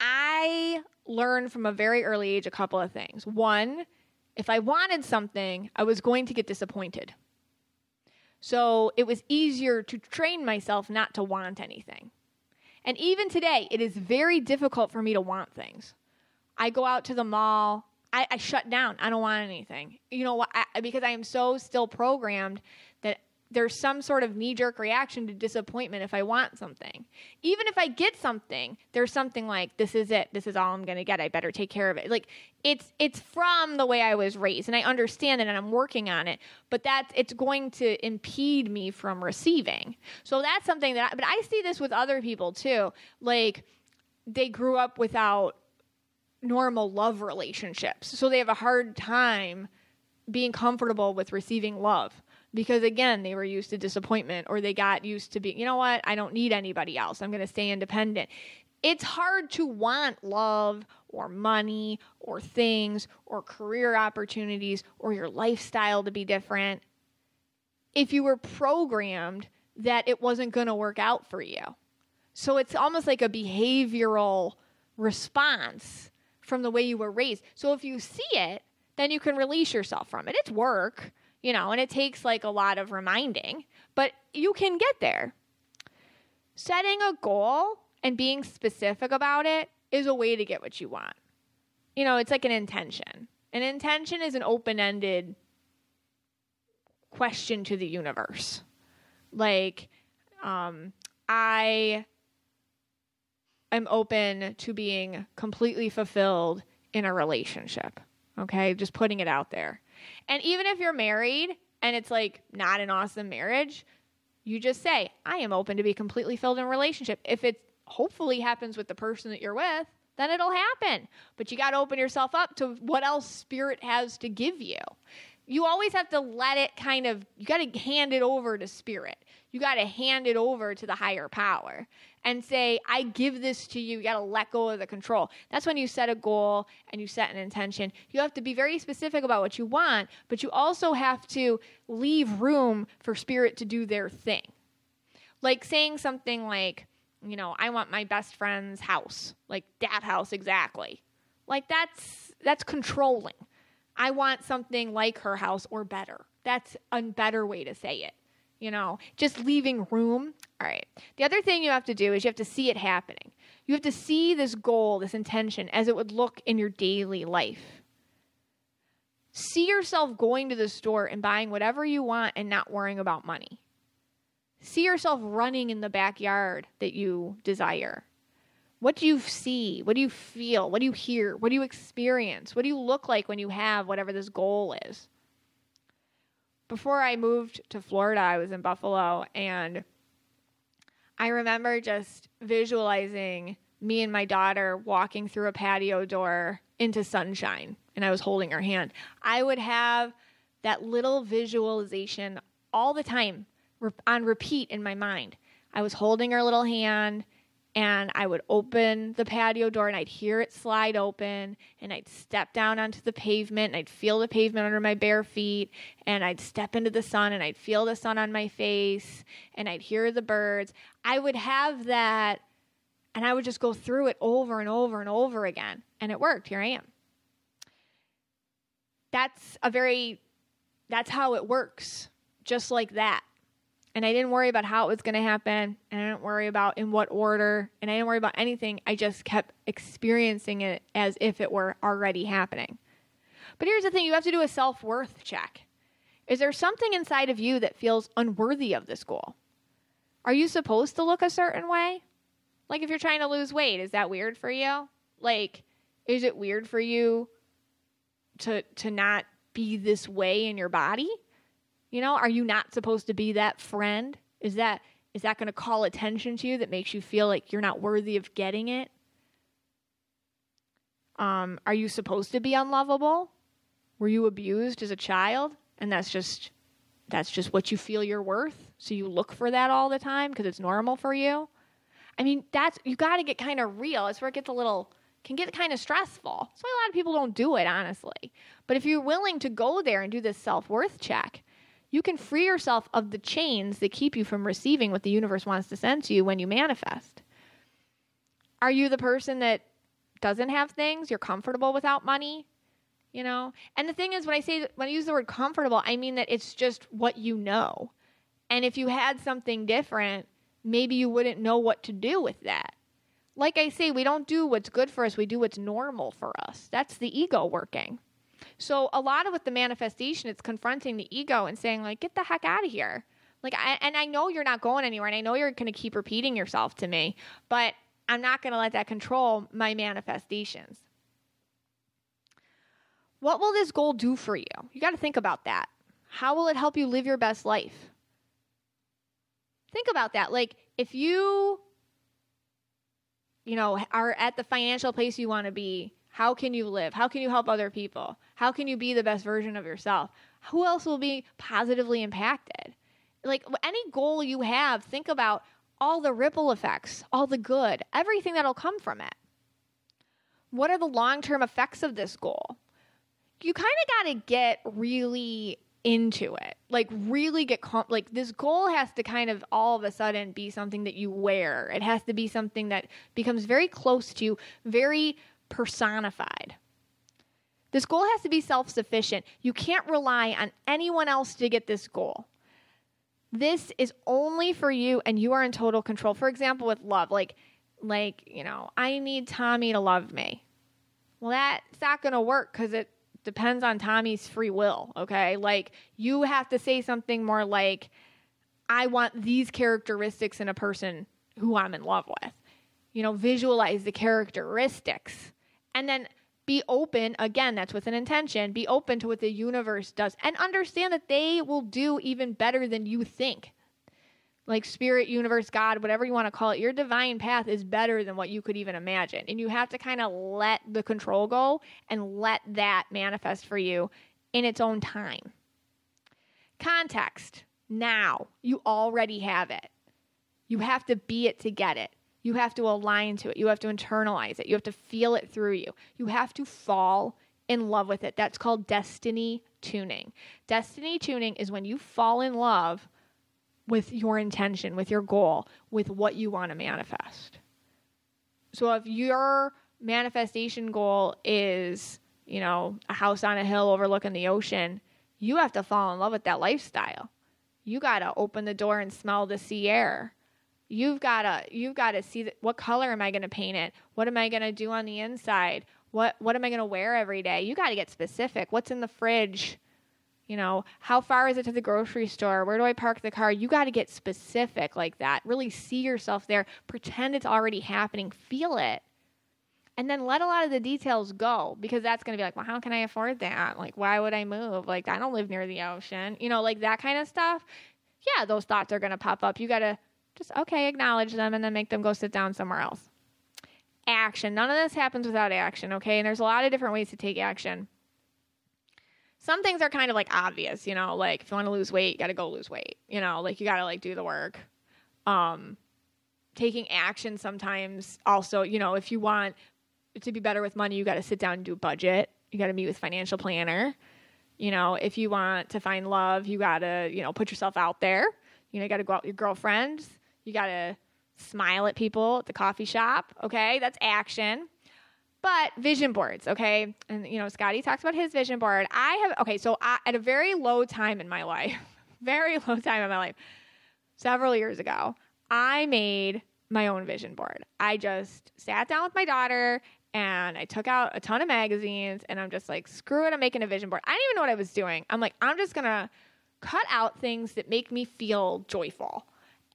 I learned from a very early age a couple of things. One, if I wanted something, I was going to get disappointed. So it was easier to train myself not to want anything. And even today, it is very difficult for me to want things. I go out to the mall, I, I shut down. I don't want anything. You know what? Because I am so still programmed there's some sort of knee jerk reaction to disappointment if I want something. Even if I get something, there's something like this is it. This is all I'm going to get. I better take care of it. Like it's it's from the way I was raised and I understand it and I'm working on it, but that's it's going to impede me from receiving. So that's something that I, but I see this with other people too. Like they grew up without normal love relationships. So they have a hard time being comfortable with receiving love because again they were used to disappointment or they got used to being you know what? I don't need anybody else. I'm going to stay independent. It's hard to want love or money or things or career opportunities or your lifestyle to be different if you were programmed that it wasn't going to work out for you. So it's almost like a behavioral response from the way you were raised. So if you see it then you can release yourself from it. It's work you know, and it takes like a lot of reminding, but you can get there. Setting a goal and being specific about it is a way to get what you want. You know, it's like an intention. An intention is an open ended question to the universe. Like, um, I am open to being completely fulfilled in a relationship. Okay, just putting it out there. And even if you're married and it's like not an awesome marriage, you just say, I am open to be completely filled in a relationship. If it hopefully happens with the person that you're with, then it'll happen. But you got to open yourself up to what else spirit has to give you. You always have to let it kind of, you got to hand it over to spirit. You got to hand it over to the higher power and say, I give this to you. You got to let go of the control. That's when you set a goal and you set an intention. You have to be very specific about what you want, but you also have to leave room for spirit to do their thing. Like saying something like, you know, I want my best friend's house, like that house exactly. Like that's that's controlling. I want something like her house or better. That's a better way to say it. You know, just leaving room. All right. The other thing you have to do is you have to see it happening. You have to see this goal, this intention, as it would look in your daily life. See yourself going to the store and buying whatever you want and not worrying about money. See yourself running in the backyard that you desire. What do you see? What do you feel? What do you hear? What do you experience? What do you look like when you have whatever this goal is? Before I moved to Florida, I was in Buffalo and I remember just visualizing me and my daughter walking through a patio door into sunshine and I was holding her hand. I would have that little visualization all the time on repeat in my mind. I was holding her little hand and I would open the patio door and I'd hear it slide open and I'd step down onto the pavement and I'd feel the pavement under my bare feet and I'd step into the sun and I'd feel the sun on my face and I'd hear the birds. I would have that and I would just go through it over and over and over again and it worked. Here I am. That's a very that's how it works. Just like that and I didn't worry about how it was going to happen, and I didn't worry about in what order, and I didn't worry about anything. I just kept experiencing it as if it were already happening. But here's the thing you have to do a self worth check. Is there something inside of you that feels unworthy of this goal? Are you supposed to look a certain way? Like if you're trying to lose weight, is that weird for you? Like, is it weird for you to to not be this way in your body? You know, are you not supposed to be that friend? Is that is that going to call attention to you that makes you feel like you're not worthy of getting it? Um, are you supposed to be unlovable? Were you abused as a child and that's just that's just what you feel you're worth? So you look for that all the time because it's normal for you? I mean, that's you got to get kind of real. That's where it gets a little can get kind of stressful. That's why a lot of people don't do it, honestly. But if you're willing to go there and do this self worth check, you can free yourself of the chains that keep you from receiving what the universe wants to send to you when you manifest. Are you the person that doesn't have things? You're comfortable without money? You know? And the thing is when I say when I use the word comfortable, I mean that it's just what you know. And if you had something different, maybe you wouldn't know what to do with that. Like I say, we don't do what's good for us, we do what's normal for us. That's the ego working. So a lot of with the manifestation, it's confronting the ego and saying like, get the heck out of here. Like, I, and I know you're not going anywhere, and I know you're going to keep repeating yourself to me, but I'm not going to let that control my manifestations. What will this goal do for you? You got to think about that. How will it help you live your best life? Think about that. Like, if you, you know, are at the financial place you want to be, how can you live? How can you help other people? How can you be the best version of yourself? Who else will be positively impacted? Like any goal you have, think about all the ripple effects, all the good, everything that'll come from it. What are the long term effects of this goal? You kind of got to get really into it. Like really get comp- like this goal has to kind of all of a sudden be something that you wear. It has to be something that becomes very close to you, very personified. This goal has to be self sufficient. You can't rely on anyone else to get this goal. This is only for you and you are in total control. For example, with love, like, like, you know, I need Tommy to love me. Well, that's not going to work because it depends on Tommy's free will, okay? Like, you have to say something more like, I want these characteristics in a person who I'm in love with. You know, visualize the characteristics and then be open again that's with an intention be open to what the universe does. And understand that they will do even better than you think. Like spirit universe god whatever you want to call it your divine path is better than what you could even imagine. And you have to kind of let the control go and let that manifest for you in its own time. Context. Now. You already have it. You have to be it to get it you have to align to it. You have to internalize it. You have to feel it through you. You have to fall in love with it. That's called destiny tuning. Destiny tuning is when you fall in love with your intention, with your goal, with what you want to manifest. So if your manifestation goal is, you know, a house on a hill overlooking the ocean, you have to fall in love with that lifestyle. You got to open the door and smell the sea air. You've got to you've got to see the, what color am I going to paint it? What am I going to do on the inside? What what am I going to wear every day? You got to get specific. What's in the fridge? You know, how far is it to the grocery store? Where do I park the car? You got to get specific like that. Really see yourself there. Pretend it's already happening. Feel it. And then let a lot of the details go because that's going to be like, well, how can I afford that? Like, why would I move? Like, I don't live near the ocean. You know, like that kind of stuff. Yeah, those thoughts are going to pop up. You got to just, okay, acknowledge them and then make them go sit down somewhere else. Action. None of this happens without action, okay? And there's a lot of different ways to take action some things are kind of like obvious, you know, like if you want to lose weight, you got to go lose weight, you know, like you got to like do the work. Um, taking action sometimes also, you know, if you want to be better with money, you got to sit down and do a budget. You got to meet with financial planner. You know, if you want to find love, you got to, you know, put yourself out there. You know, you got to go out with your girlfriends. You got to smile at people at the coffee shop. Okay, that's action. But vision boards, okay? And, you know, Scotty talks about his vision board. I have, okay, so I, at a very low time in my life, very low time in my life, several years ago, I made my own vision board. I just sat down with my daughter and I took out a ton of magazines and I'm just like, screw it, I'm making a vision board. I didn't even know what I was doing. I'm like, I'm just gonna cut out things that make me feel joyful.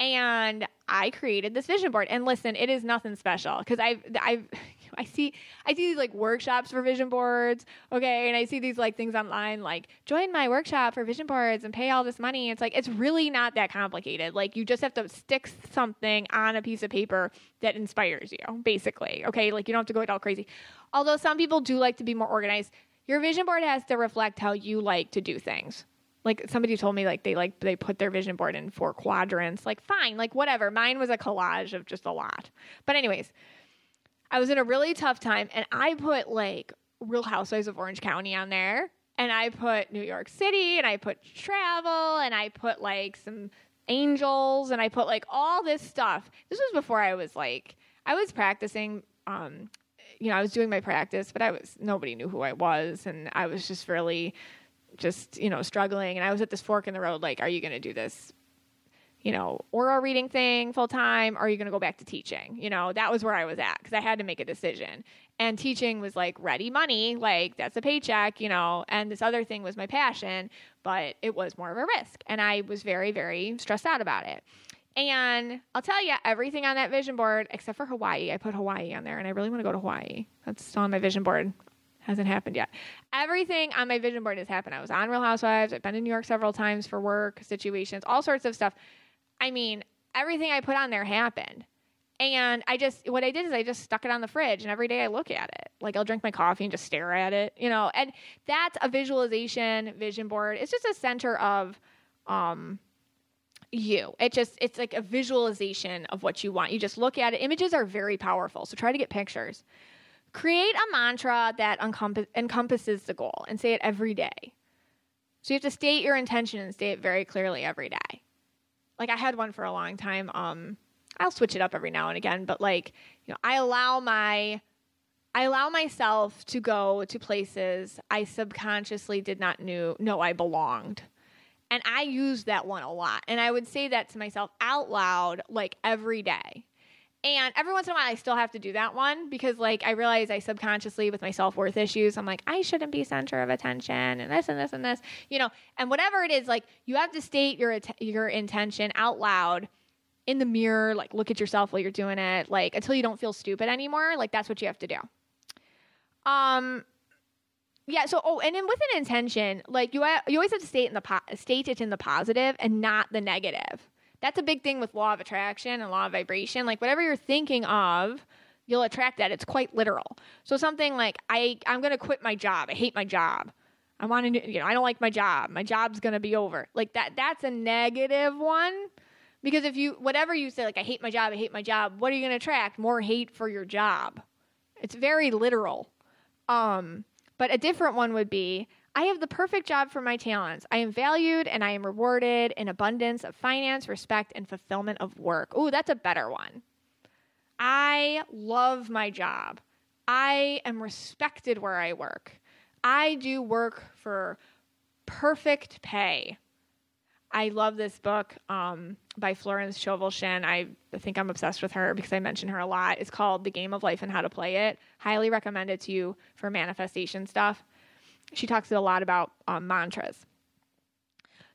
And I created this vision board. And listen, it is nothing special because I've, I've, I see I see these like workshops for vision boards, okay, and I see these like things online like join my workshop for vision boards and pay all this money. It's like it's really not that complicated. Like you just have to stick something on a piece of paper that inspires you, basically. Okay, like you don't have to go all crazy. Although some people do like to be more organized, your vision board has to reflect how you like to do things like somebody told me like they like they put their vision board in four quadrants. Like fine like whatever. Mine was a collage of just a lot. But anyways I was in a really tough time and I put like Real Housewives of Orange County on there and I put New York City and I put travel and I put like some angels and I put like all this stuff. This was before I was like I was practicing um you know, I was doing my practice, but I was nobody knew who I was and I was just really just, you know, struggling and I was at this fork in the road like are you going to do this you know, aura reading thing full time, are you going to go back to teaching? You know, that was where I was at because I had to make a decision. And teaching was like ready money, like that's a paycheck, you know, and this other thing was my passion, but it was more of a risk. And I was very, very stressed out about it. And I'll tell you, everything on that vision board, except for Hawaii, I put Hawaii on there, and I really want to go to Hawaii. That's on my vision board. Hasn't happened yet. Everything on my vision board has happened. I was on Real Housewives. I've been to New York several times for work situations, all sorts of stuff. I mean, everything I put on there happened. And I just, what I did is I just stuck it on the fridge, and every day I look at it. Like I'll drink my coffee and just stare at it, you know. And that's a visualization vision board. It's just a center of, um, you. It just, it's like a visualization of what you want. You just look at it. Images are very powerful, so try to get pictures. Create a mantra that encompass, encompasses the goal and say it every day. So you have to state your intention and state it very clearly every day like I had one for a long time. Um, I'll switch it up every now and again, but like, you know, I allow my I allow myself to go to places I subconsciously did not knew know I belonged. And I use that one a lot. And I would say that to myself out loud like every day. And every once in a while, I still have to do that one because, like, I realize I subconsciously, with my self worth issues, I'm like, I shouldn't be center of attention, and this and this and this, you know. And whatever it is, like, you have to state your your intention out loud in the mirror, like, look at yourself while you're doing it, like, until you don't feel stupid anymore. Like, that's what you have to do. Um, yeah. So, oh, and then with an intention, like, you you always have to state in the po- state it in the positive and not the negative that's a big thing with law of attraction and law of vibration. Like whatever you're thinking of, you'll attract that. It's quite literal. So something like I I'm going to quit my job. I hate my job. I want to you know, I don't like my job. My job's going to be over. Like that that's a negative one. Because if you whatever you say like I hate my job, I hate my job, what are you going to attract? More hate for your job. It's very literal. Um but a different one would be I have the perfect job for my talents. I am valued and I am rewarded in abundance of finance, respect, and fulfillment of work. Ooh, that's a better one. I love my job. I am respected where I work. I do work for perfect pay. I love this book um, by Florence Scovel I think I'm obsessed with her because I mention her a lot. It's called The Game of Life and How to Play It. Highly recommend it to you for manifestation stuff. She talks a lot about um, mantras.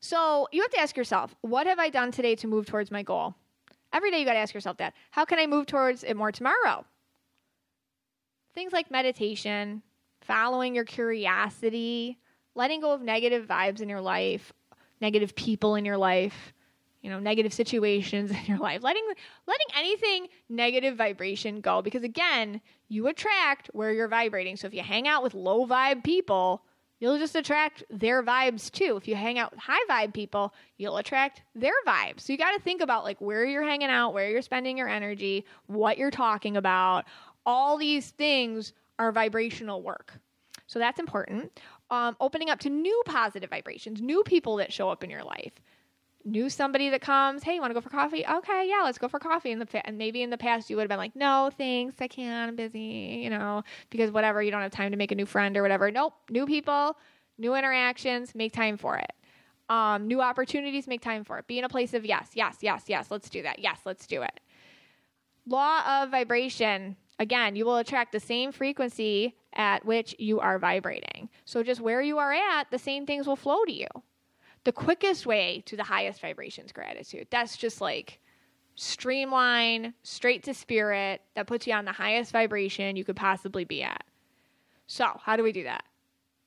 So you have to ask yourself, what have I done today to move towards my goal? Every day you got to ask yourself that. How can I move towards it more tomorrow? Things like meditation, following your curiosity, letting go of negative vibes in your life, negative people in your life, you know, negative situations in your life. Letting letting anything negative vibration go because again, you attract where you're vibrating. So if you hang out with low vibe people, you'll just attract their vibes too. If you hang out with high vibe people, you'll attract their vibes. So you got to think about like where you're hanging out, where you're spending your energy, what you're talking about. All these things are vibrational work. So that's important um, opening up to new positive vibrations, new people that show up in your life. New somebody that comes, hey, you want to go for coffee? Okay, yeah, let's go for coffee. In the and maybe in the past you would have been like, no, thanks, I can't, I'm busy, you know, because whatever, you don't have time to make a new friend or whatever. Nope, new people, new interactions, make time for it. Um, new opportunities, make time for it. Be in a place of yes, yes, yes, yes, let's do that. Yes, let's do it. Law of vibration. Again, you will attract the same frequency at which you are vibrating. So just where you are at, the same things will flow to you. The quickest way to the highest vibrations gratitude. That's just like streamline, straight to spirit, that puts you on the highest vibration you could possibly be at. So, how do we do that?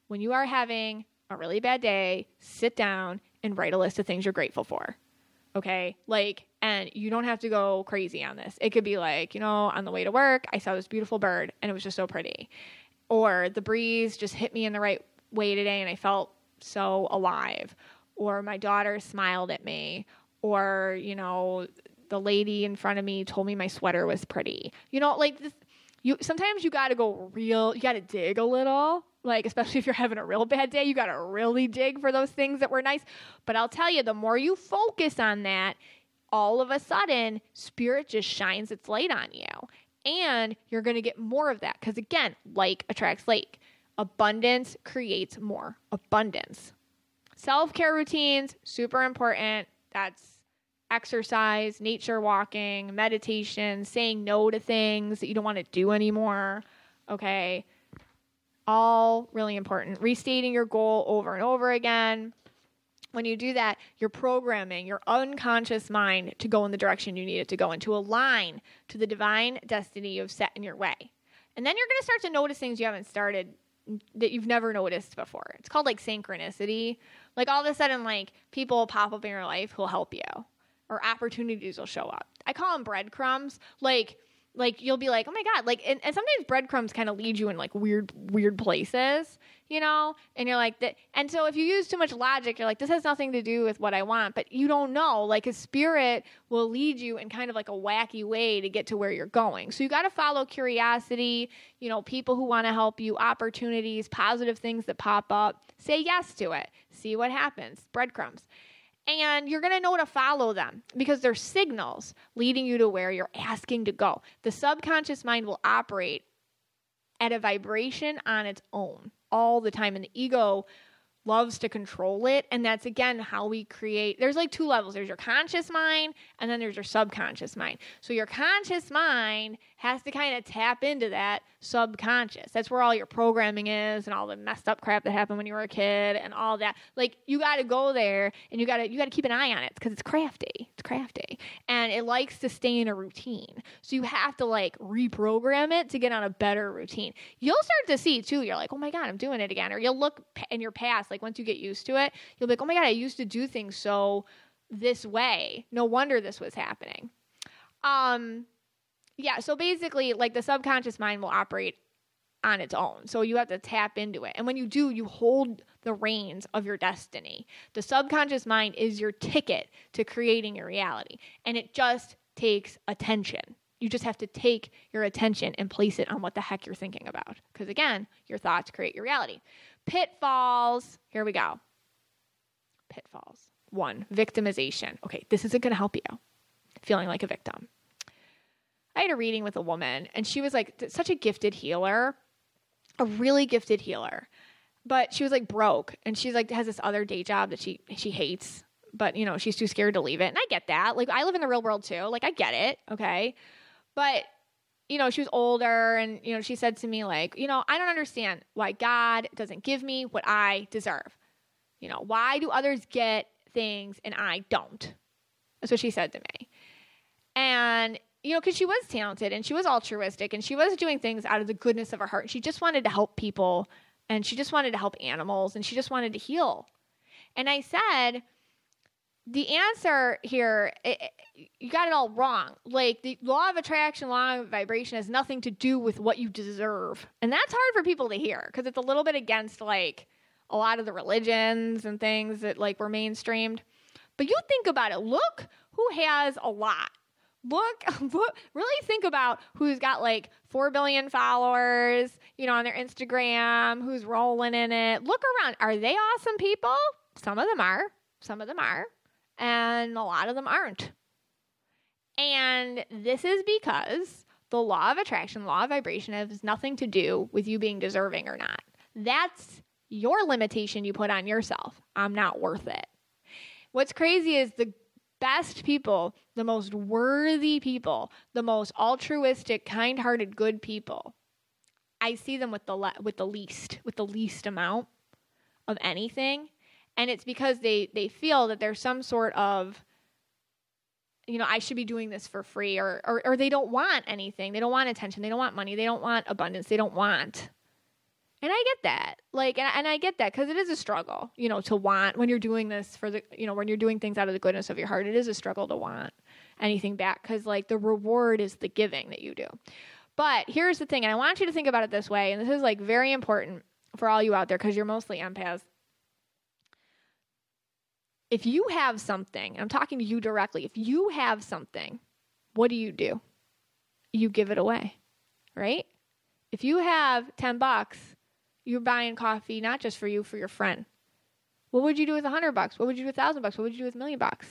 When you are having a really bad day, sit down and write a list of things you're grateful for. Okay? Like, and you don't have to go crazy on this. It could be like, you know, on the way to work, I saw this beautiful bird and it was just so pretty or the breeze just hit me in the right way today and I felt so alive, or my daughter smiled at me, or, you know, the lady in front of me told me my sweater was pretty. You know, like this, you sometimes you got to go real, you got to dig a little. Like especially if you're having a real bad day, you got to really dig for those things that were nice. But I'll tell you, the more you focus on that, all of a sudden, spirit just shines its light on you and you're going to get more of that because again like attracts like abundance creates more abundance self-care routines super important. That's exercise nature walking meditation saying no to things that you don't want to do anymore okay? All really important. Restating your goal over and over again. When you do that, you're programming your unconscious mind to go in the direction you need it to go and to align to the divine destiny you've set in your way. And then you're going to start to notice things you haven't started that you've never noticed before. It's called like synchronicity. Like all of a sudden, like people will pop up in your life who'll help you or opportunities will show up. I call them breadcrumbs. Like, like you'll be like, oh my God. Like, and, and sometimes breadcrumbs kind of lead you in like weird, weird places you know? And you're like, that. and so if you use too much logic, you're like, this has nothing to do with what I want, but you don't know. Like a spirit will lead you in kind of like a wacky way to get to where you're going. So you got to follow curiosity, you know, people who want to help you, opportunities, positive things that pop up. Say yes to it. See what happens. Breadcrumbs and you're going to know to follow them because they're signals leading you to where you're asking to go. The subconscious mind will operate at a vibration on its own all the time. And the ego loves to control it. And that's again how we create. There's like two levels there's your conscious mind, and then there's your subconscious mind. So your conscious mind has to kind of tap into that subconscious. That's where all your programming is and all the messed up crap that happened when you were a kid and all that. Like you got to go there and you got to you got to keep an eye on it because it's crafty. It's crafty and it likes to stay in a routine. So you have to like reprogram it to get on a better routine. You'll start to see too. You're like, oh my god, I'm doing it again. Or you'll look in your past. Like once you get used to it, you'll be like, oh my god, I used to do things so this way. No wonder this was happening. Um yeah, so basically, like the subconscious mind will operate on its own. So you have to tap into it. And when you do, you hold the reins of your destiny. The subconscious mind is your ticket to creating your reality. And it just takes attention. You just have to take your attention and place it on what the heck you're thinking about. Because again, your thoughts create your reality. pitfalls. Here we go. Pitfalls. One, victimization. Okay, this isn't going to help you. Feeling like a victim. I had a reading with a woman, and she was like such a gifted healer, a really gifted healer. But she was like broke, and she's like has this other day job that she she hates, but you know she's too scared to leave it. And I get that. Like I live in the real world too. Like I get it. Okay, but you know she was older, and you know she said to me like, you know, I don't understand why God doesn't give me what I deserve. You know, why do others get things and I don't? That's what she said to me. And you know, because she was talented and she was altruistic and she was doing things out of the goodness of her heart. She just wanted to help people and she just wanted to help animals and she just wanted to heal. And I said, the answer here, it, it, you got it all wrong. Like the law of attraction, law of vibration has nothing to do with what you deserve. And that's hard for people to hear because it's a little bit against like a lot of the religions and things that like were mainstreamed. But you think about it, look who has a lot look, look really think about who's got like 4 billion followers, you know, on their Instagram, who's rolling in it. Look around. Are they awesome people? Some of them are. Some of them are. And a lot of them aren't. And this is because the law of attraction, law of vibration has nothing to do with you being deserving or not. That's your limitation you put on yourself. I'm not worth it. What's crazy is the best people, the most worthy people, the most altruistic, kind-hearted, good people, I see them with the le- with the least, with the least amount of anything, and it's because they they feel that there's some sort of you know, I should be doing this for free or, or or they don't want anything. They don't want attention. They don't want money. They don't want abundance. They don't want and I get that. Like, and, and I get that because it is a struggle, you know, to want when you're doing this for the, you know, when you're doing things out of the goodness of your heart, it is a struggle to want anything back because, like, the reward is the giving that you do. But here's the thing, and I want you to think about it this way, and this is like very important for all you out there because you're mostly empaths. If you have something, I'm talking to you directly, if you have something, what do you do? You give it away, right? If you have 10 bucks you're buying coffee not just for you, for your friend. What would you do with a hundred bucks? What would you do with a thousand bucks? What would you do with a million bucks?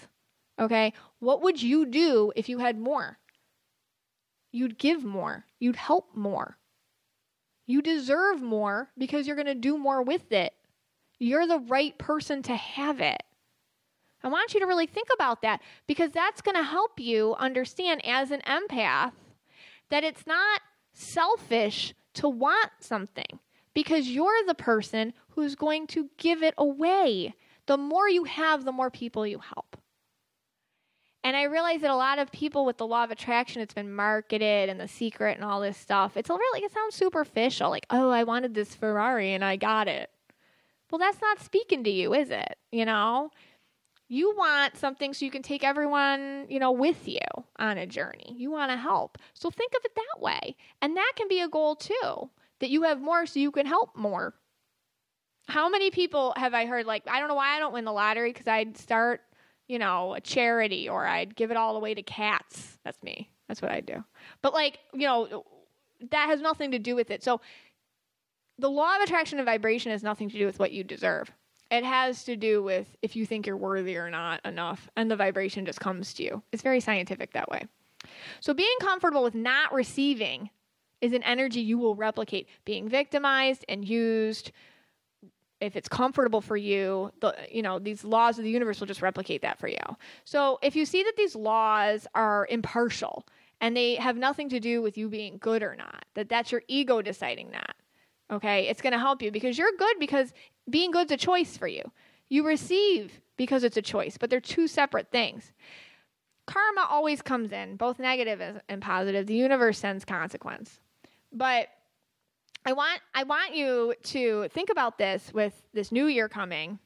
Okay. What would you do if you had more? You'd give more. You'd help more. You deserve more because you're going to do more with it. You're the right person to have it. I want you to really think about that because that's going to help you understand as an empath that it's not selfish to want something because you're the person who's going to give it away. The more you have, the more people you help. And I realize that a lot of people with the law of attraction, it's been marketed and the secret and all this stuff. It's really, it sounds superficial. Like, oh, I wanted this Ferrari and I got it. Well, that's not speaking to you, is it? You know, you want something so you can take everyone, you know, with you on a journey. You want to help. So think of it that way. And that can be a goal too that you have more so you can help more. How many people have I heard like, I don't know why I don't win the lottery because I'd start, you know, a charity or I'd give it all away to cats. That's me. That's what I do. But like, you know, that has nothing to do with it. So the law of attraction and vibration has nothing to do with what you deserve. It has to do with if you think you're worthy or not enough, and the vibration just comes to you. It's very scientific that way. So, being comfortable with not receiving is an energy you will replicate. Being victimized and used, if it's comfortable for you, the you know these laws of the universe will just replicate that for you. So if you see that these laws are impartial and they have nothing to do with you being good or not, that that's your ego deciding that. Okay, it's going to help you because you're good because being good's a choice for you. You receive because it's a choice, but they're two separate things karma always comes in, both negative and positive. The universe sends consequence. But I want I want you to think about this with this new year coming.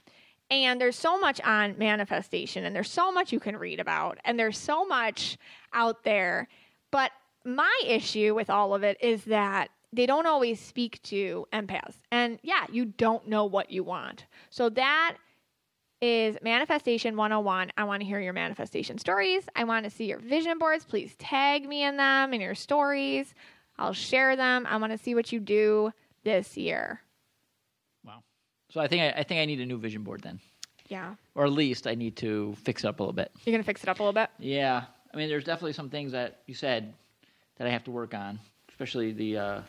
And there's so much on manifestation and there's so much you can read about and there's so much out there. But my issue with all of it is that they don't always speak to empaths. And yeah, you don't know what you want. So that is Manifestation 101. I want to hear your manifestation stories. I want to see your vision boards. Please tag me in them in your stories. I'll share them. I want to see what you do this year. Wow. So I think I, I think I need a new vision board then, Yeah. or at least I need to fix it up a little bit. You're gonna fix it up a little bit. Yeah, I mean, there's definitely some things that you said that I have to work on, especially the uh,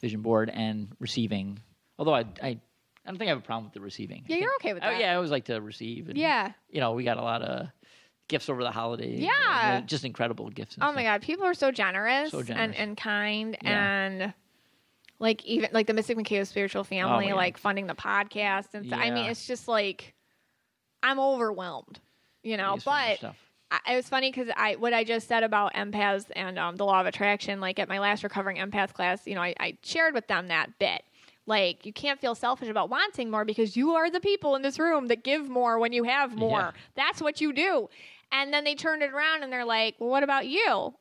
vision board and receiving. Although I, I, I don't think I have a problem with the receiving. Yeah, you're okay with Oh, that. yeah, I always like to receive. And, Yeah. you know, we got a lot of gifts over the holidays. Yeah. just incredible gifts. Oh stuff. my god, people are so generous, So and generous. and kind Yeah. and like even like the Mystic Michaela Spiritual Family, yeah. like funding the podcast and stuff. I mean, it's just like I'm overwhelmed, you know. But. I, it was funny because I what I just said about empaths and um, the law of attraction, like at my last recovering empath class, you know, I, I shared with them that bit. Like you can't feel selfish about wanting more because you are the people in this room that give more when you have more. Yeah. That's what you do. And then they turned it around and they're like, "Well, what about you?"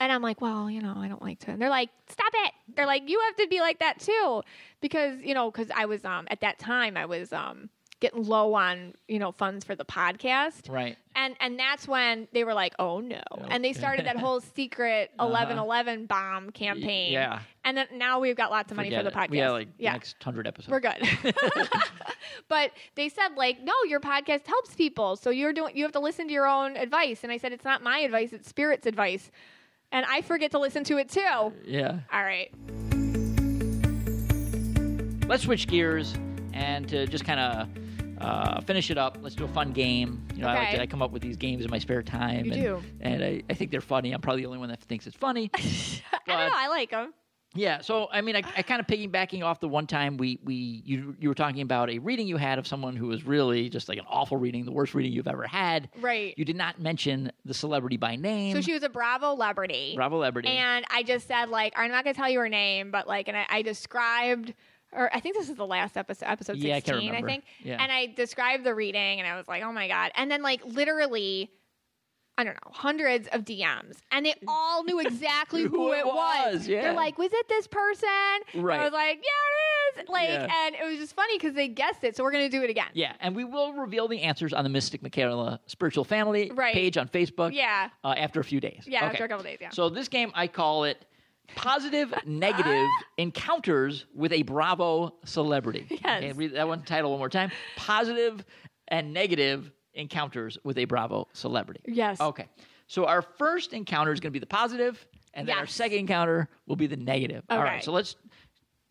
And I'm like, "Well, you know, I don't like to." And they're like, "Stop it!" They're like, "You have to be like that too," because you know, because I was um at that time I was um getting low on you know funds for the podcast Right. and and that's when they were like, "Oh no!" And they started that whole secret Uh-huh. eleven eleven bomb campaign. yeah. And then now we've got lots of money Forget for the it. podcast. We have like yeah. next hundred episodes. we're good. but they said like, "No, your podcast helps people, so you're doing. You have to listen to your own advice." And I said, "It's not my advice; it's Spirit's advice." And I forget to listen to it too. Yeah. all right Let's switch gears and to just kind of uh, finish it up. Let's do a fun game. You know, I like to I come up with these games in my spare time. You and, do. and I, I think they're funny. I'm probably the only one that thinks it's funny. I don't know. I like them. Yeah, so I mean, I, I kind of piggybacking off the one time we we you you were talking about a reading you had of someone who was really just like an awful reading, the worst reading you've ever had. Right. You did not mention the celebrity by name. So she was a Bravo celebrity. Bravo Celebrity. And I just said like, I'm not gonna tell you her name, but like, and I, I described, or I think this is the last episode, episode 16, I I, think. Yeah. And I described the reading, and I was like, oh my god. And then like literally, I don't know, hundreds of DMs, and they all knew exactly who, Who it was. was, yeah. They're like, was it this person? Right. I was like, yeah, it is. Like, Yeah. and it was just funny because they guessed it. So we're gonna do it again. yeah, and we will reveal the answers on the Mystic Michaela Spiritual Family Right. page on Facebook. Yeah. Uh, after a few days. Yeah, Okay. after a couple days. Yeah. So this game, I call it positive negative encounters with a Bravo celebrity. Yes. Okay, read that one title one more time. Positive and negative encounters with a Bravo celebrity. yes. Okay. So our first encounter is going to be the positive, and then our second encounter will be the negative. All right. So let's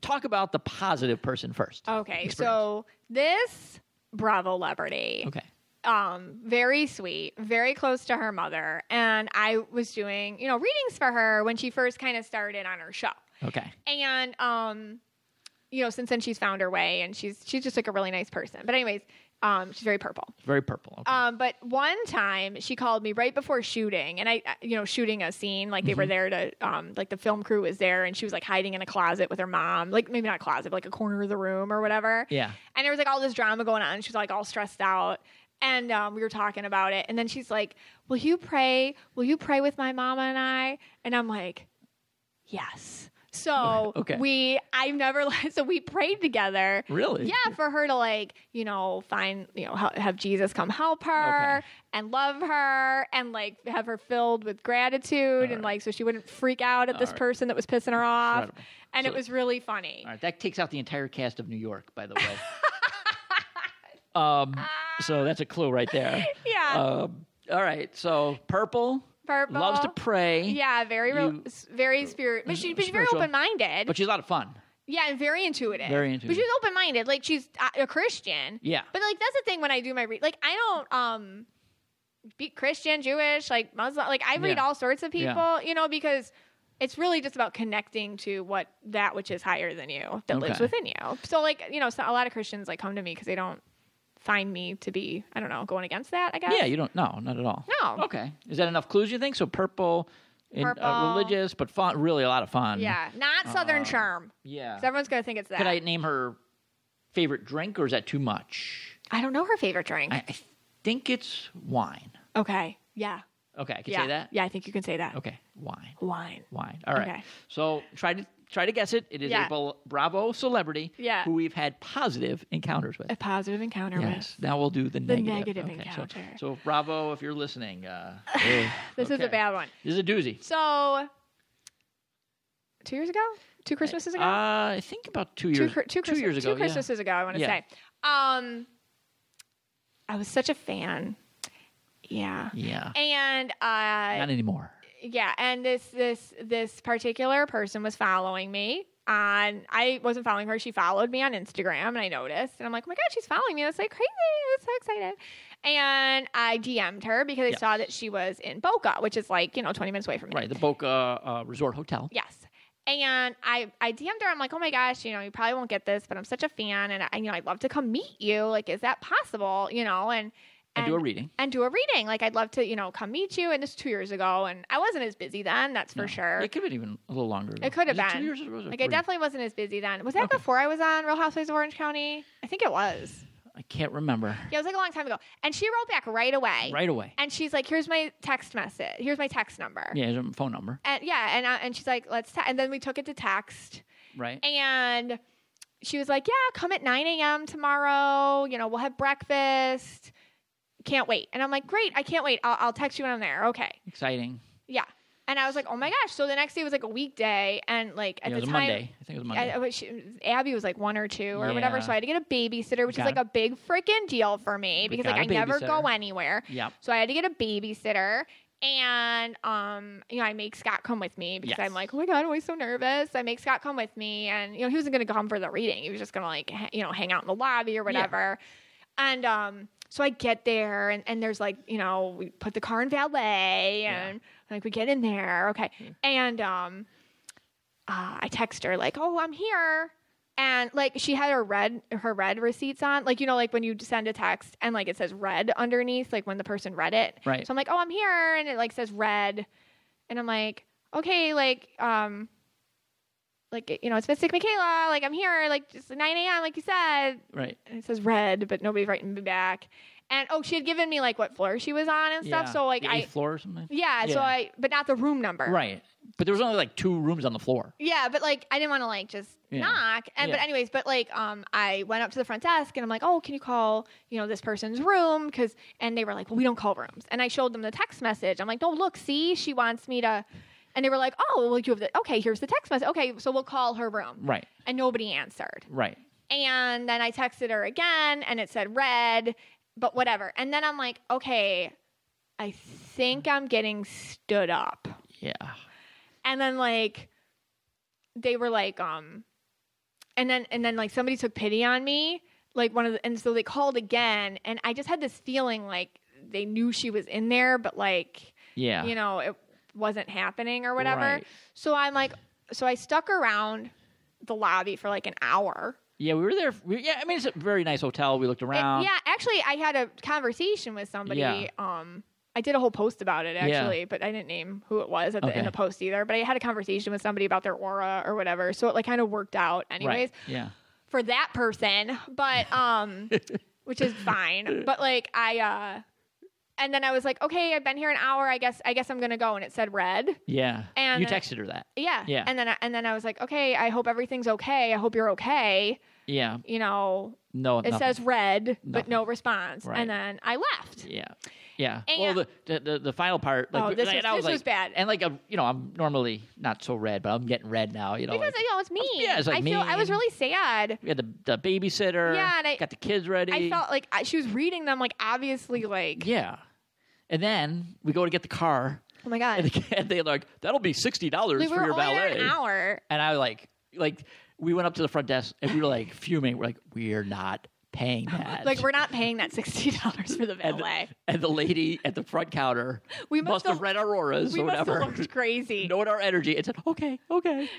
talk about the positive person first. Okay. Experience. So this Bravo celebrity. Okay. Um, very sweet, very close to her mother. And I was doing, you know, readings for her when she first kind of started on her show. Okay. And um, you know, since then she's found her way and she's she's just like a really nice person. But anyways, um, she's very purple. Very purple. Okay. Um, but one time she called me right before shooting, and I, you know, shooting a scene like they were there to, um, like the film crew was there, and she was like hiding in a closet with her mom, like maybe not a closet, but like a corner of the room or whatever. yeah. And there was like all this drama going on. And She was like all stressed out. And um, we were talking about it. And then she's like, Will you pray? Will you pray with my mama and I? And I'm like, Yes. So Okay. we, I've never, so we prayed together. Really? Yeah, for her to like, you know, find, you know, ha- have Jesus come help her Okay. and love her and like have her filled with gratitude and like so she wouldn't freak out at this All right. person that was pissing her off. Incredible. And So- it was really funny. All right, that takes out the entire cast of New York, by the way. um, so that's a clue right there. Yeah. Um, all right, so purple, Purple. loves to pray. Yeah, very, real, You- very spirit. But, she, but she's very open minded. but she's a lot of fun. yeah, and very intuitive. Very intuitive. But she's open minded. Like she's a, Christian. Yeah. But like that's the thing when I do my read. Like I don't um be Christian, Jewish, like Muslim. Like I read Yeah. all sorts of Yeah. people. You know because. It's really just about connecting to what that which is higher than you that lives within you. So, like you know, so a lot of Christians like come to me because they don't find me to be I don't know going against that. I guess. Yeah, you don't. No, not at all. No. Okay, is that enough clues? You think so? Purple, in, uh, Purple. religious, but fun. Really, a lot of fun. Yeah, not Southern Uh, Charm. Yeah. 'Cause everyone's gonna think it's that. Could I name her favorite drink, or is that too much? I don't know her favorite drink. I, I think it's wine. okay. Yeah. Okay, I can yeah. say that. Yeah, I think you can say that. Okay, wine. Wine. Wine. All right. Okay. So try to try to guess it. It is Yeah. a Bravo celebrity Yeah. who we've had positive encounters with. A positive encounter Yes. Now we'll do the, The negative. Okay, so- encounter. So, Bravo, if you're listening, uh, with. This is okay. a bad one. This is a doozy. So two years ago, two Christmases ago, Uh, I think about two years. Two, Christmas- years ago. two Christmases ago. I want to Yeah. say. Um, I was such a fan. Yeah. Yeah. yeah. And uh, Not anymore. Yeah, and this this this particular person was following me. On I wasn't following her. She followed me on Instagram, and I noticed, and I'm like, oh my god, she's following me. That's like crazy. I was so excited. And I DM'd her because I Yeah. saw that she was in Boca, which is like you know 20 minutes away from me. Right. The Boca uh, Resort Hotel. Yes. And I, I DM'd her. I'm like, oh my gosh, you know, you probably won't get this, but I'm such a fan, and I, you know, I'd love to come meet you. Like, is that possible? You know, and And do a reading. and do a reading. Like, I'd love to, you know, come meet you. And this is two years ago, and I wasn't as busy then. That's for No. sure. It could have been even a little longer. It could have been. two years ago was it I definitely wasn't as busy then. Was that Okay. before I was on Real Housewives of Orange County? I think it was. I can't remember. Yeah, it was like a long time ago. And she wrote back right away. Right away. And she's like, "Here's my text message. Here's my text number." Yeah, his phone number. And yeah, and uh, and she's like, "Let's." te-" And then we took it to text. Right. And she was like, Yeah, come at 9 a.m. tomorrow. You know, we'll have breakfast. Can't wait. And I'm like, Great, I can't wait. I'll, I'll text you when I'm there. Okay. Exciting. Yeah. And I was like, Oh my gosh. So the next day was like a weekday. And like at yeah, it was the time, Monday. I think it was Monday. I- I was- she- Abby was like one or two or whatever. So I had to get a babysitter, which Got is like a big freaking deal for me because like I never go anywhere. yep. So I had to get a babysitter. And um, you know, I make Scott come with me because Yes. I'm like, oh my god, I'm always so nervous. I make Scott come with me, and you know, he wasn't gonna come for the reading. He was just gonna like, ha- you know, hang out in the lobby or whatever. And um, so I get there, and, and there's like, you know, we put the car in valet, Yeah. and like we get in there, okay, and um, uh, I text her like, oh, I'm here. And like she had her read her read receipts on, like you know, like when you send a text and like it says read underneath, like when the person read it. Right. So I'm like, oh, I'm here, and it like says read, and I'm like, okay, like um, like you know, it's Mystic Michaela, like I'm here, like just 9 a.m. like you said, Right. and it says read, but nobody's writing me back. And oh, she had given me like what floor she was on and stuff. Yeah. So like the I, eighth floor or something. yeah, so Yeah. I, but not the room number. Right. But there was only like two rooms on the floor. Yeah, but like I didn't want to like just Yeah. knock. And but Yeah. anyways, but like um I went up to the front desk and I'm like, "Oh, can you call, you know, this person's room cuz and they were like, "Well, we don't call rooms." And I showed them the text message. I'm like, "No, look, see, she wants me to and they were like, "Oh, well, you have the Okay, here's the text message. Okay, so we'll call her room." Right. And nobody answered. Right. And then I texted her again and it said read, but whatever. And then I'm like, "Okay, I think I'm getting stood up." Yeah. and then like they were like um and then and then like somebody took pity on me like one of the and so they called again and i just had this feeling like they knew she was in there but like Yeah. you know it wasn't happening or whatever Right. so i'm like so i stuck around the lobby for like an hour Yeah, we were there. We, yeah, I mean, it's a very nice hotel. We looked around. yeah actually i had a conversation with somebody Yeah. um I did a whole post about it Yeah. actually, but I didn't name who it was at the, Okay. in the post either. But I had a conversation with somebody about their aura or whatever, so it like kind of worked out, anyways, Right. Yeah. for that person. But um, which is fine. But like I uh, and then I was like, okay, I've been here an hour. I guess I guess I'm gonna go, and it said read. Yeah. And you texted her that. Yeah. Yeah. And then I, and then I was like, okay, I hope everything's okay. I hope you're okay. Yeah. You know, No. it nothing. says read, but no response. Right. And then I left. Yeah. Yeah. And well, the, the the final part. Like, Oh, this and was- I was this like, was bad. And like, a, you know, I'm normally not so red, but I'm getting red now. You know, Because like, you know it's me. Yeah, it's, like, I feel I was really sad. we had the the babysitter. Yeah, and I- got the kids ready. I felt like I, she was reading them like obviously like Yeah. And then we go to get the car, oh my god. and, and they're like, "That'll be sixty dollars we for your only valet." an hour. And I like, like, we went up to the front desk and we were like fuming. We're like, "We're not paying that." Like we're not paying that sixty dollars for the and, valet. and the lady at the front counter We must must have have- read auroras we or must whatever. have looked crazy. knowing our energy and said, okay, okay.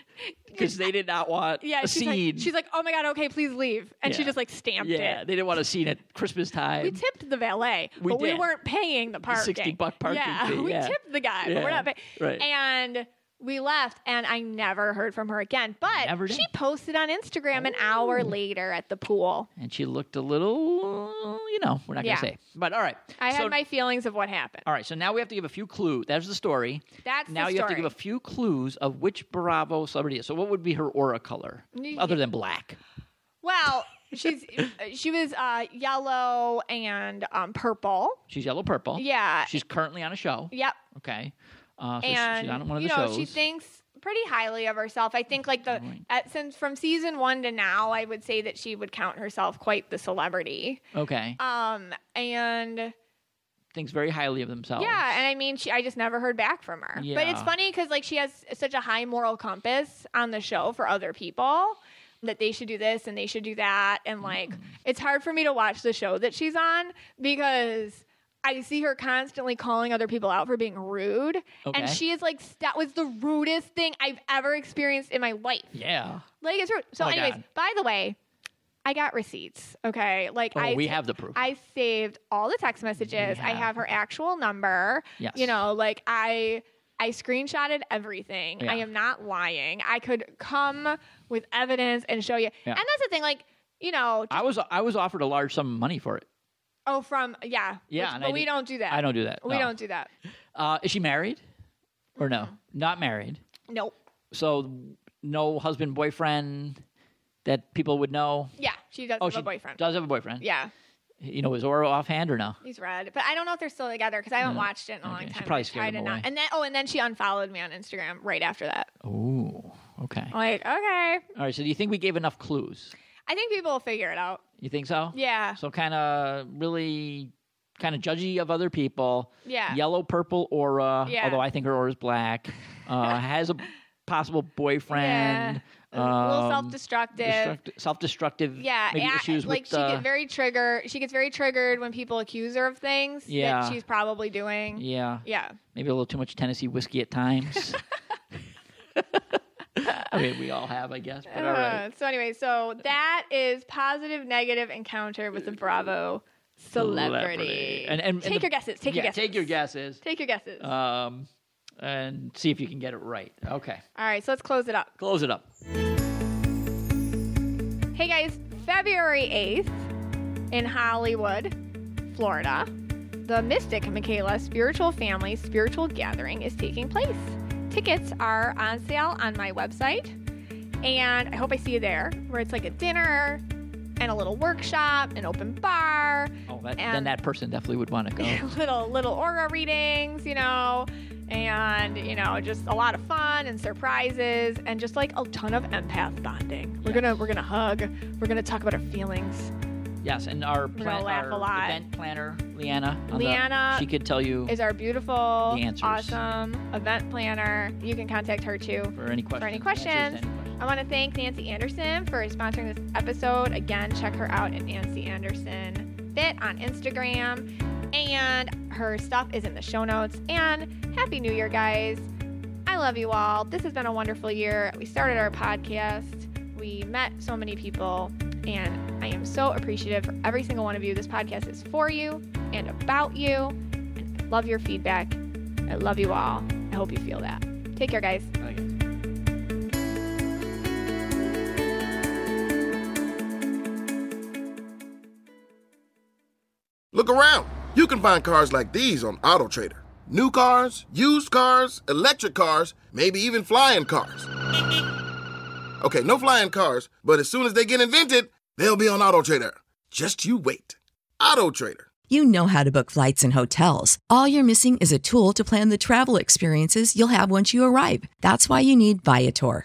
Because they did not want yeah, a she's scene. like, she's like, oh my god, okay, please leave, and she just like stamped yeah, it. Yeah, they didn't want a scene at Christmas time. We tipped the valet, We but we weren't paying the parking. 60 buck parking yeah, fee, we yeah. tipped the guy, but we're not paying. right. And we left, and I never heard from her again. But she posted on Instagram an hour later at the pool. and she looked a little, you know, we're not Yeah. going to say. But all right. I so, had my feelings of what happened. All right, so now we have to give a few clues. That's the story. That's now you have to give a few clues of which Bravo celebrity is. So what would be her aura color other than black? Well, she's she was uh, yellow and um, purple. She's yellow purple. Yeah. She's currently on a show. Yep. Okay. Uh, so and she's on one of you the know shows. she thinks pretty highly of herself. I think like the at, since from season one to now, I would say that she would count herself quite the celebrity. Okay. Um, and Thinks very highly of themselves. yeah, and I mean, she I just never heard back from her. Yeah. But it's funny because like she has such a high moral compass on the show for other people that they should do this and they should do that, and like Mm. it's hard for me to watch the show that she's on because. I see her constantly calling other people out for being rude. Okay. And she is like, that was the rudest thing I've ever experienced in my life. Yeah. Like, it's rude. So, Oh anyways, God. by the way, I got receipts. Okay. Like, Oh, I we have the proof. I saved all the text messages. I have her actual number. Yes. You know, like, I. I screenshotted everything. I am not lying. I could come with evidence and show you. Yeah. And that's the thing, like, you know, I was I was offered a large sum of money for it. Oh, from yeah, Yeah, which- but I we did- don't do that. I don't do that. We no. don't do that. Uh, is she married? Or no? Not married. Nope. So no husband boyfriend that people would know. Yeah, she does Oh, have she a boyfriend. does have a boyfriend. Yeah, You know, is Aura offhand or no? he's red, but I don't know if they're still together because I haven't No. watched it in a Okay, long she time. probably scared him not- away. And then oh, and then she unfollowed me on Instagram right after that. Ooh. Okay. I'm like, okay, All right. So do you think we gave enough clues? I think people will figure it out. You think so? Yeah, So kind of really kind of judgy of other people. yeah, Yellow purple aura. Yeah. Although I think her aura is black. Uh, has a possible boyfriend. A little um, self-destructive. destruct- self-destructive. Yeah, Maybe yeah, issues like with. she uh, gets very triggered. She gets very triggered when people accuse her of things Yeah. that she's probably doing. yeah. Yeah, Maybe a little too much Tennessee whiskey at times. I mean, we all have, I guess. But all right. Uh, so anyway, so that is positive, negative encounter with the Bravo celebrity. And, and, and take the- your guesses. Take yeah, your guesses. Take your guesses. Take your guesses. Um, and see if you can get it right. Okay. All right, so let's close it up. Close it up. Hey guys, February 8th in Hollywood, Florida, the Mystic Michaela Spiritual Family Spiritual Gathering is taking place. Tickets are on sale on my website, and I hope I see you there, where it's like a dinner and a little workshop, an open bar, Oh, that, then that person definitely would want to go. little little aura readings, you know, and you know, just a lot of fun and surprises and just like a ton of empath bonding. We're Yes. gonna we're gonna hug. We're gonna talk about our feelings. Yes, and our, plan, laugh our a lot. event planner, Leanna. on the- Leanna she could tell you Is our beautiful, The answers. awesome event planner. You can contact her too. for any questions. any answers to questions. any questions. I want to thank Nancy Anderson for sponsoring this episode. Again, check her out at Nancy Anderson Fit on Instagram. And her stuff is in the show notes. And Happy New Year, guys. I love you all. This has been a wonderful year. We started our podcast, we met so many people, and I am so appreciative for every single one of you. This podcast is for you and about you. And I love your feedback. I love you all. I hope you feel that. Take care, guys. Okay. Look around. You can find cars like these on AutoTrader. New cars, used cars, electric cars, maybe even flying cars. Okay, no flying cars, but as soon as they get invented, they'll be on Auto Trader. Just you wait. Auto Trader. You know how to book flights and hotels. All you're missing is a tool to plan the travel experiences you'll have once you arrive. That's why you need Viator.